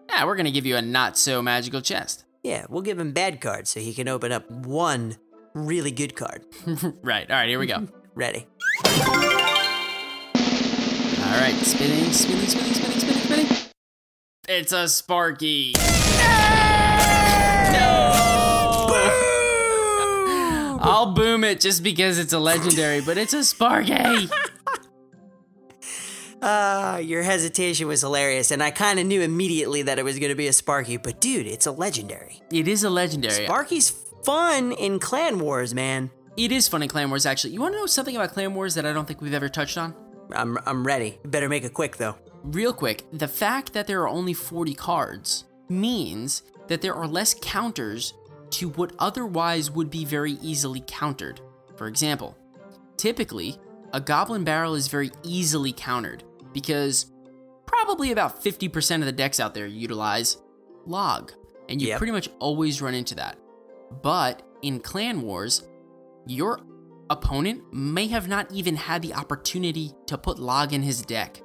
yeah, we're going to give you a not so magical chest. Yeah, we'll give him bad cards so he can open up one really good card. right. All right, here we go. Ready. All right, spinning, spinning, spinning, spinning, spinning, spinning. It's a Sparky. No! Boom! I'll boom it just because it's a legendary, but it's a Sparky. Uh, your hesitation was hilarious, and I kind of knew immediately that it was going to be a Sparky, but dude, it's a legendary. It is a legendary. Sparky's fun in Clan Wars, man. It is fun in Clan Wars, actually. You want to know something about Clan Wars that I don't think we've ever touched on? I'm, I'm ready. Better make it quick, though. real quick, the fact that there are only 40 cards means that there are less counters to what otherwise would be very easily countered. For example, typically, a Goblin Barrel is very easily countered because probably about 50% of the decks out there utilize Log, and you Yep. pretty much always run into that. But in Clan Wars, your opponent may have not even had the opportunity to put Log in his deck.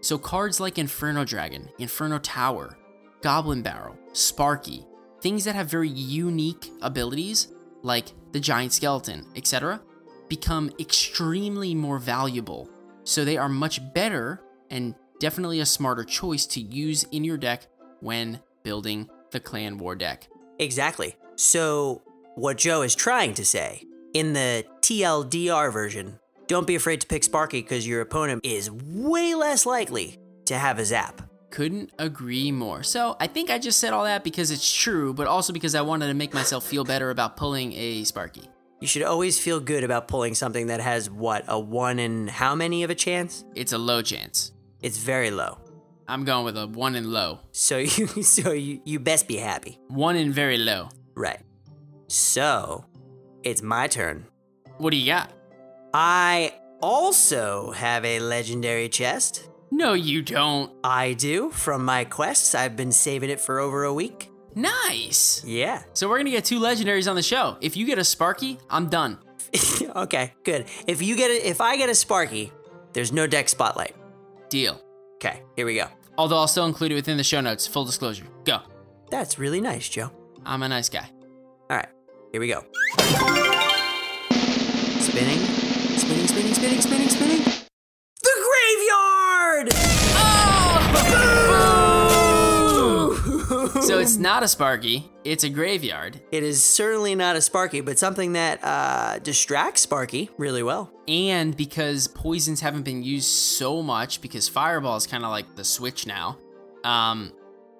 So cards like Inferno Dragon, Inferno Tower, Goblin Barrel, Sparky, things that have very unique abilities like the Giant Skeleton, etc., become extremely more valuable. So they are much better and definitely a smarter choice to use in your deck when building the Clan War deck. Exactly. So, what Joe is trying to say in the TLDR version, don't be afraid to pick Sparky because your opponent is way less likely to have a zap. Couldn't agree more. So I think I just said all that because it's true, but also because I wanted to make myself feel better about pulling a Sparky. You should always feel good about pulling something that has what, a one in how many of a chance? It's a low chance. It's very low. I'm going with a one in low. So you so you, you best be happy. One in very low. Right. So, it's my turn. What do you got? I also have a legendary chest. No, you don't. I do from my quests. I've been saving it for over a week. Nice. Yeah. So we're gonna get two legendaries on the show. If you get a Sparky, I'm done. okay, good. If you get it, if I get a Sparky, there's no deck spotlight. Deal. Okay, here we go. Although I'll still include it within the show notes. Full disclosure. Go. That's really nice, Joe. I'm a nice guy. All right, here we go. Spinning, spinning, spinning, spinning, spinning, spinning. The graveyard! Oh! So it's not a Sparky, it's a graveyard. It is certainly not a Sparky, but something that uh, distracts Sparky really well. And because poisons haven't been used so much, because Fireball is kind of like the switch now, um,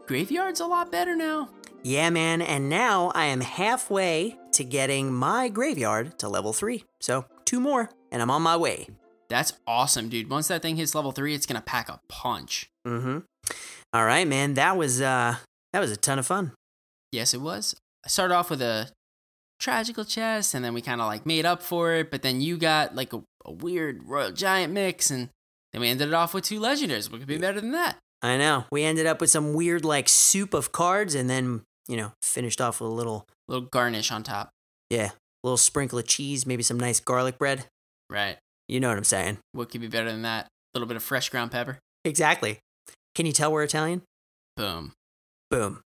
Graveyard's a lot better now. Yeah, man, and now I am halfway to getting my graveyard to level three. So, two more, and I'm on my way. That's awesome, dude. Once that thing hits level three, it's gonna pack a punch. Mm-hmm. All right, man. That was uh that was a ton of fun. Yes, it was. I started off with a tragical chest, and then we kind of like made up for it. But then you got like a, a weird royal giant mix, and then we ended it off with two legendaries. What could be better than that? I know. We ended up with some weird like soup of cards and then, you know, finished off with a little little garnish on top. yeah, a little sprinkle of cheese, maybe some nice garlic bread. Right. You know what I'm saying. What could be better than that? A little bit of fresh ground pepper. Exactly. Can you tell we're Italian? Boom. Boom.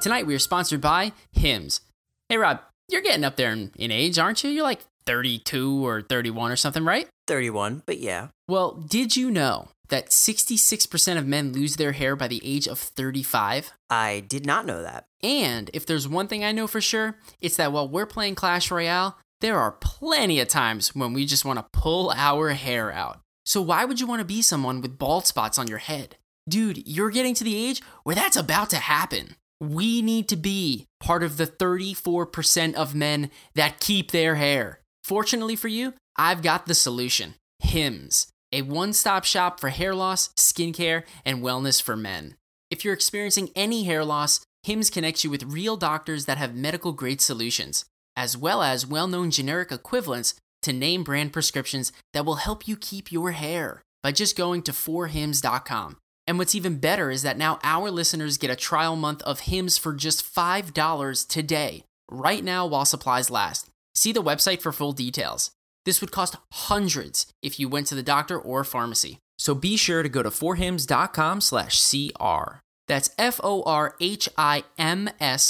Tonight we are sponsored by Hims. Hey Rob, you're getting up there in, in age, aren't you? You're like 32 or 31 or something, right? 31, but yeah. Well, did you know that 66% of men lose their hair by the age of 35? I did not know that. And if there's one thing I know for sure, it's that while we're playing Clash Royale, there are plenty of times when we just want to pull our hair out. So why would you want to be someone with bald spots on your head? Dude, you're getting to the age where that's about to happen. We need to be part of the 34% of men that keep their hair. Fortunately for you, I've got the solution. Hims, a one-stop shop for hair loss, skincare, and wellness for men. If you're experiencing any hair loss, Hims connects you with real doctors that have medical grade solutions, as well as well known generic equivalents to name brand prescriptions that will help you keep your hair by just going to forhims.com. And what's even better is that now our listeners get a trial month of Hims for just $5 today, right now while supplies last. See the website for full details. This would cost hundreds if you went to the doctor or pharmacy. So be sure to go to forhims.com slash CR. That's F-O-R-H-I-M-S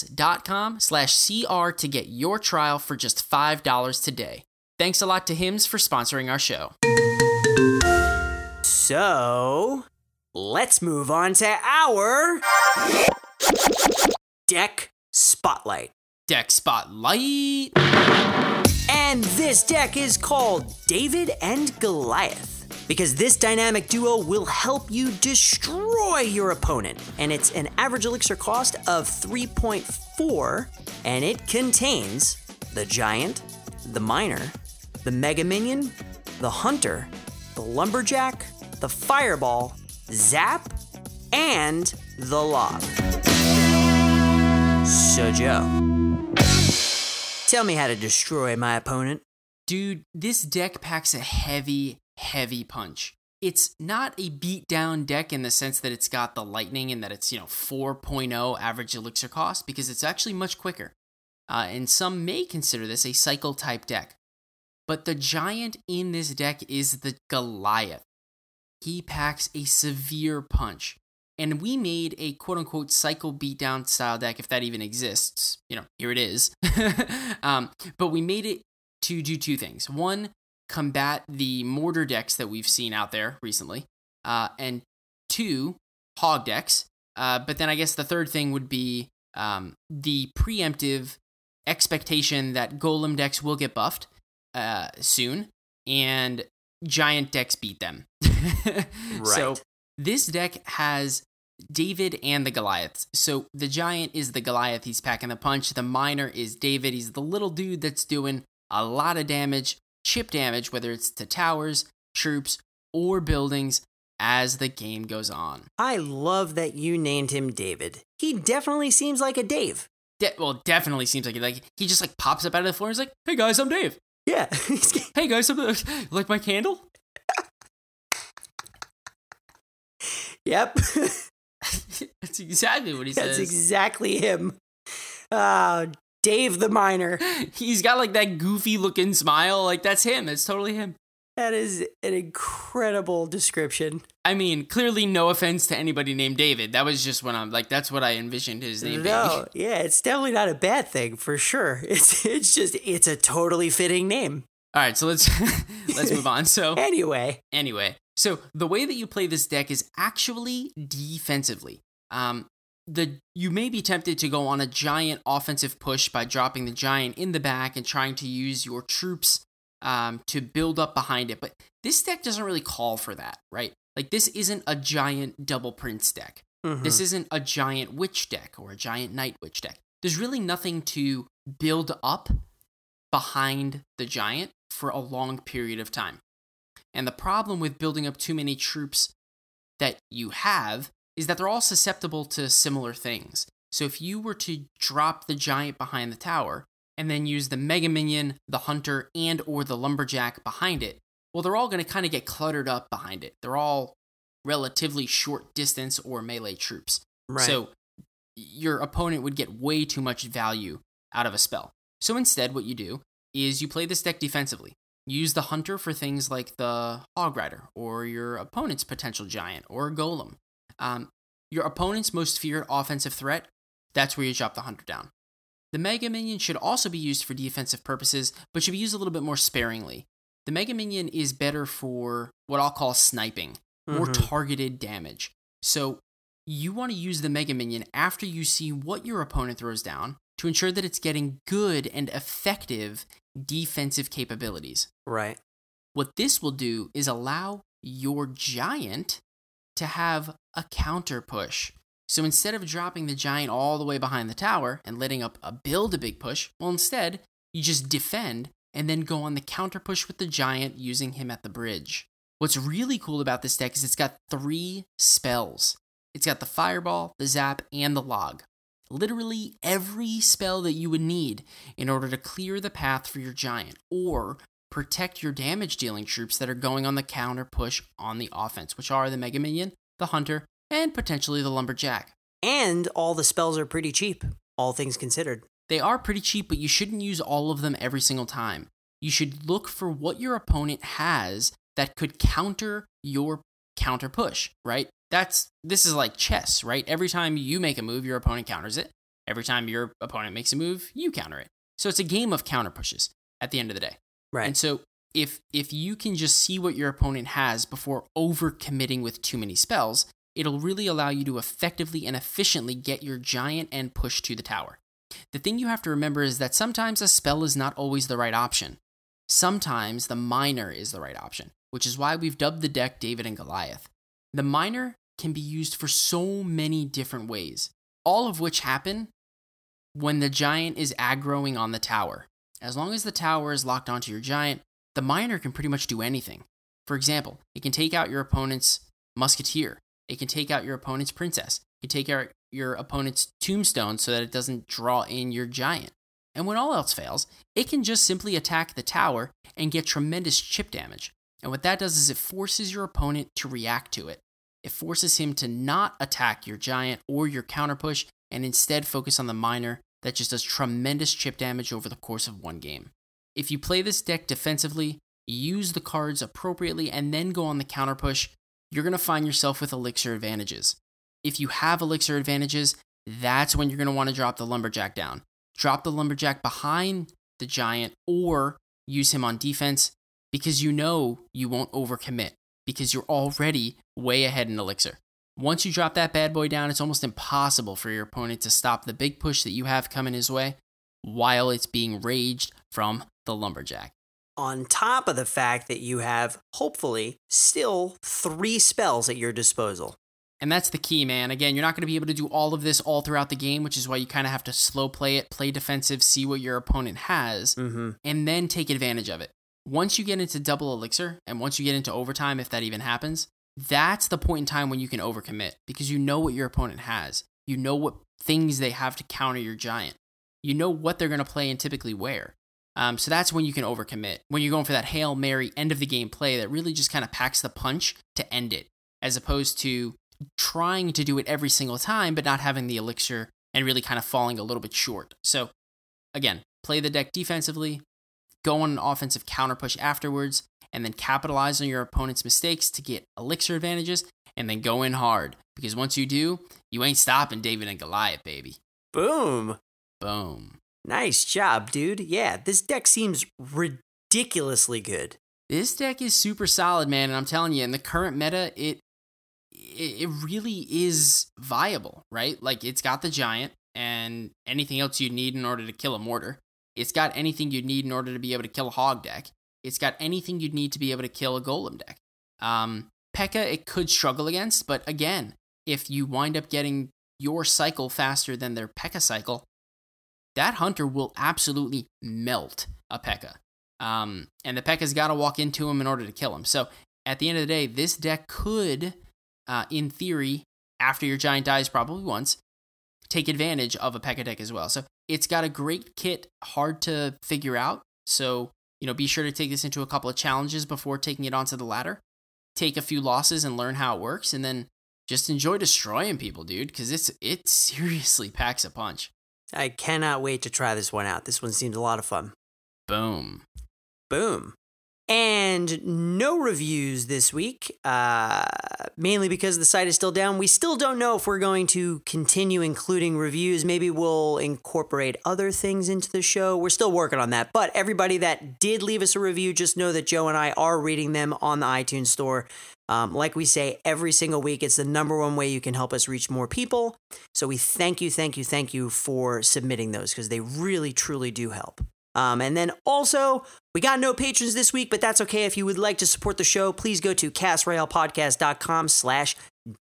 dot com slash CR to get your trial for just $5 today. Thanks a lot to Hims for sponsoring our show. So, let's move on to our deck spotlight. Deck Spotlight. And this deck is called David and Goliath. Because this dynamic duo will help you destroy your opponent. And it's an average elixir cost of 3.4, and it contains the Giant, the Miner, the Mega Minion, the Hunter, the Lumberjack, the fireball, zap, and the log. So, Joe, tell me how to destroy my opponent. Dude, this deck packs a heavy, heavy punch. It's not a beat down deck in the sense that it's got the lightning and that it's, you know, 4.0 average elixir cost because it's actually much quicker. Uh, and some may consider this a cycle type deck. But the giant in this deck is the Goliath. He packs a severe punch. And we made a quote unquote cycle beatdown style deck, if that even exists. You know, here it is. um, but we made it to do two things. One, combat the mortar decks that we've seen out there recently. Uh, and two, hog decks. Uh, but then I guess the third thing would be um, the preemptive expectation that golem decks will get buffed uh, soon, and giant decks beat them. right. So this deck has David and the Goliaths. So the giant is the Goliath, he's packing the punch. The miner is David, he's the little dude that's doing a lot of damage, chip damage, whether it's to towers, troops, or buildings as the game goes on. I love that you named him David. He definitely seems like a Dave. De- well, definitely seems like it. Like he just like pops up out of the floor. And he's like, "Hey guys, I'm Dave." Yeah. hey guys, I'm like my candle. Yep. That's exactly what he That's says. That's exactly him. Uh, Dave the miner. He's got like that goofy looking smile. Like that's him. That's totally him. That is an incredible description. I mean, clearly, no offense to anybody named David. That was just when I'm like, that's what I envisioned his name no, being. yeah, it's definitely not a bad thing for sure. It's it's just it's a totally fitting name. All right, so let's let's move on. So anyway, anyway, so the way that you play this deck is actually defensively. Um, the you may be tempted to go on a giant offensive push by dropping the giant in the back and trying to use your troops um, to build up behind it. But this deck doesn't really call for that, right? Like this isn't a giant double prince deck. Mm-hmm. This isn't a giant witch deck or a giant night witch deck. There's really nothing to build up behind the giant for a long period of time. And the problem with building up too many troops that you have is that they're all susceptible to similar things. So if you were to drop the giant behind the tower and then use the mega minion, the hunter, and or the lumberjack behind it, well they're all going to kind of get cluttered up behind it. They're all relatively short distance or melee troops. Right. So your opponent would get way too much value out of a spell. So instead what you do is you play this deck defensively. Use the hunter for things like the hog rider or your opponent's potential giant or golem. Um, your opponent's most feared offensive threat, that's where you drop the hunter down. The Mega Minion should also be used for defensive purposes, but should be used a little bit more sparingly. The Mega Minion is better for what I'll call sniping, more Mhm. targeted damage. So you want to use the Mega Minion after you see what your opponent throws down to ensure that it's getting good and effective defensive capabilities. right. What this will do is allow your giant to have a counter push. So instead of dropping the giant all the way behind the tower and letting up a build a big push, well, instead, you just defend and then go on the counter push with the giant using him at the bridge. What's really cool about this deck is it's got three spells it's got the fireball, the zap, and the log. Literally every spell that you would need in order to clear the path for your giant or protect your damage dealing troops that are going on the counter push on the offense, which are the Mega Minion, the Hunter, and potentially the Lumberjack. And all the spells are pretty cheap, all things considered. They are pretty cheap, but you shouldn't use all of them every single time. You should look for what your opponent has that could counter your counter push, right? That's this is like chess, right? Every time you make a move, your opponent counters it. Every time your opponent makes a move, you counter it. So it's a game of counter pushes at the end of the day. Right. And so if if you can just see what your opponent has before overcommitting with too many spells, it'll really allow you to effectively and efficiently get your giant and push to the tower. The thing you have to remember is that sometimes a spell is not always the right option. Sometimes the miner is the right option, which is why we've dubbed the deck David and Goliath. The miner can be used for so many different ways, all of which happen when the giant is aggroing on the tower. As long as the tower is locked onto your giant, the miner can pretty much do anything. For example, it can take out your opponent's musketeer. It can take out your opponent's princess. It can take out your opponent's tombstone so that it doesn't draw in your giant. And when all else fails, it can just simply attack the tower and get tremendous chip damage. And what that does is it forces your opponent to react to it. It forces him to not attack your giant or your counter push and instead focus on the miner that just does tremendous chip damage over the course of one game. If you play this deck defensively, use the cards appropriately, and then go on the counter push, you're going to find yourself with elixir advantages. If you have elixir advantages, that's when you're going to want to drop the lumberjack down. Drop the lumberjack behind the giant or use him on defense because you know you won't overcommit because you're already way ahead in elixir. Once you drop that bad boy down, it's almost impossible for your opponent to stop the big push that you have coming his way while it's being raged from the lumberjack. On top of the fact that you have, hopefully, still three spells at your disposal. And that's the key, man. Again, you're not going to be able to do all of this all throughout the game, which is why you kind of have to slow play it, play defensive, see what your opponent has, Mm-hmm. and then take advantage of it. Once you get into double elixir, and once you get into overtime, if that even happens, that's the point in time when you can overcommit because you know what your opponent has. You know what things they have to counter your giant. You know what they're going to play and typically where. Um, so that's when you can overcommit. When you're going for that Hail Mary end of the game play that really just kind of packs the punch to end it, as opposed to trying to do it every single time, but not having the elixir and really kind of falling a little bit short. So again, play the deck defensively, go on an offensive counter push afterwards, and then capitalize on your opponent's mistakes to get elixir advantages, and then go in hard. Because once you do, you ain't stopping David and Goliath, baby. Boom. Boom. Nice job, dude. Yeah, this deck seems ridiculously good. This deck is super solid, man, and I'm telling you, in the current meta, it it really is viable, right? Like it's got the giant and anything else you'd need in order to kill a mortar. It's got anything you'd need in order to be able to kill a hog deck. It's got anything you'd need to be able to kill a golem deck. Um, P.E.K.K.A. it could struggle against, but again, if you wind up getting your cycle faster than their P.E.K.K.A. cycle, that hunter will absolutely melt a P.E.K.K.A. Um, and the P.E.K.K.A.'s got to walk into him in order to kill him. So at the end of the day, this deck could, uh, in theory, after your giant dies probably once, take advantage of a P.E.K.K.A. deck as well. So it's got a great kit, hard to figure out. So, you know, be sure to take this into a couple of challenges before taking it onto the ladder. Take a few losses and learn how it works, and then just enjoy destroying people, dude, because it's it seriously packs a punch. I cannot wait to try this one out. This one seems a lot of fun. Boom. Boom. And no reviews this week, uh, mainly because the site is still down. We still don't know if we're going to continue including reviews. Maybe we'll incorporate other things into the show. We're still working on that. But everybody that did leave us a review, just know that Joe and I are reading them on the iTunes store. Um, like we say every single week, it's the number one way you can help us reach more people. So we thank you, thank you, thank you for submitting those because they really, truly do help. Um, and then also, we got no patrons this week, but that's okay. If you would like to support the show, please go to castroyalepodcast.com slash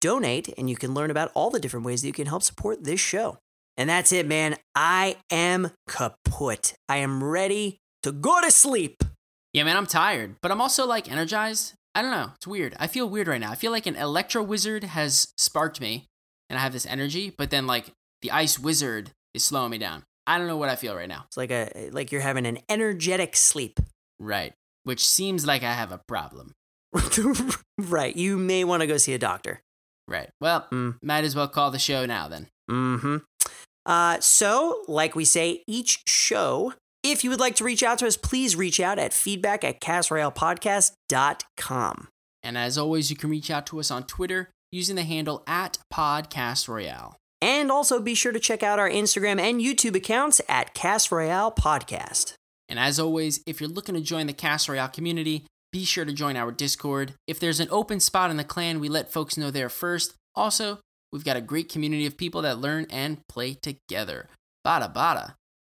donate, and you can learn about all the different ways that you can help support this show. And that's it, man. I am kaput. I am ready to go to sleep. Yeah, man, I'm tired, but I'm also like energized. I don't know. It's weird. I feel weird right now. I feel like an electro wizard has sparked me and I have this energy, but then like the ice wizard is slowing me down. I don't know what I feel right now. It's like a like you're having an energetic sleep. Right. Which seems like I have a problem. right. You may want to go see a doctor. Right. Well, Mm. might as well call the show now then. Mm-hmm. Uh, so, like we say each show, if you would like to reach out to us, please reach out at feedback at castroyalepodcast.com. And as always, you can reach out to us on Twitter using the handle at Podcast Royale. And also be sure to check out our Instagram and YouTube accounts at Cast Royale Podcast. And as always, if you're looking to join the Cast Royale community, be sure to join our Discord. If there's an open spot in the clan, we let folks know there first. Also, we've got a great community of people that learn and play together. Bada bada.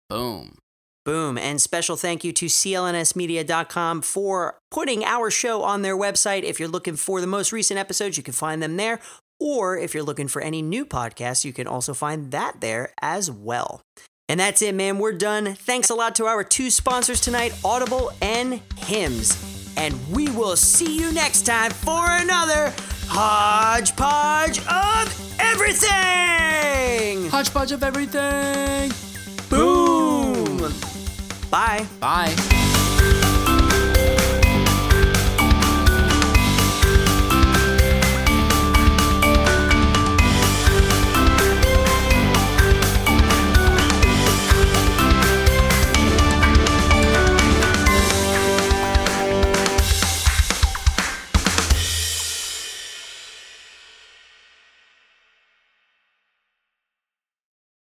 Boom. Boom. And special thank you to clnsmedia.com for putting our show on their website. If you're looking for the most recent episodes, you can find them there. Or if you're looking for any new podcasts, you can also find that there as well. And that's it, man. We're done. Thanks a lot to our two sponsors tonight, Audible and Hims. And we will see you next time for another hodgepodge of everything. Hodgepodge of everything. Boom. Boom. Bye. Bye.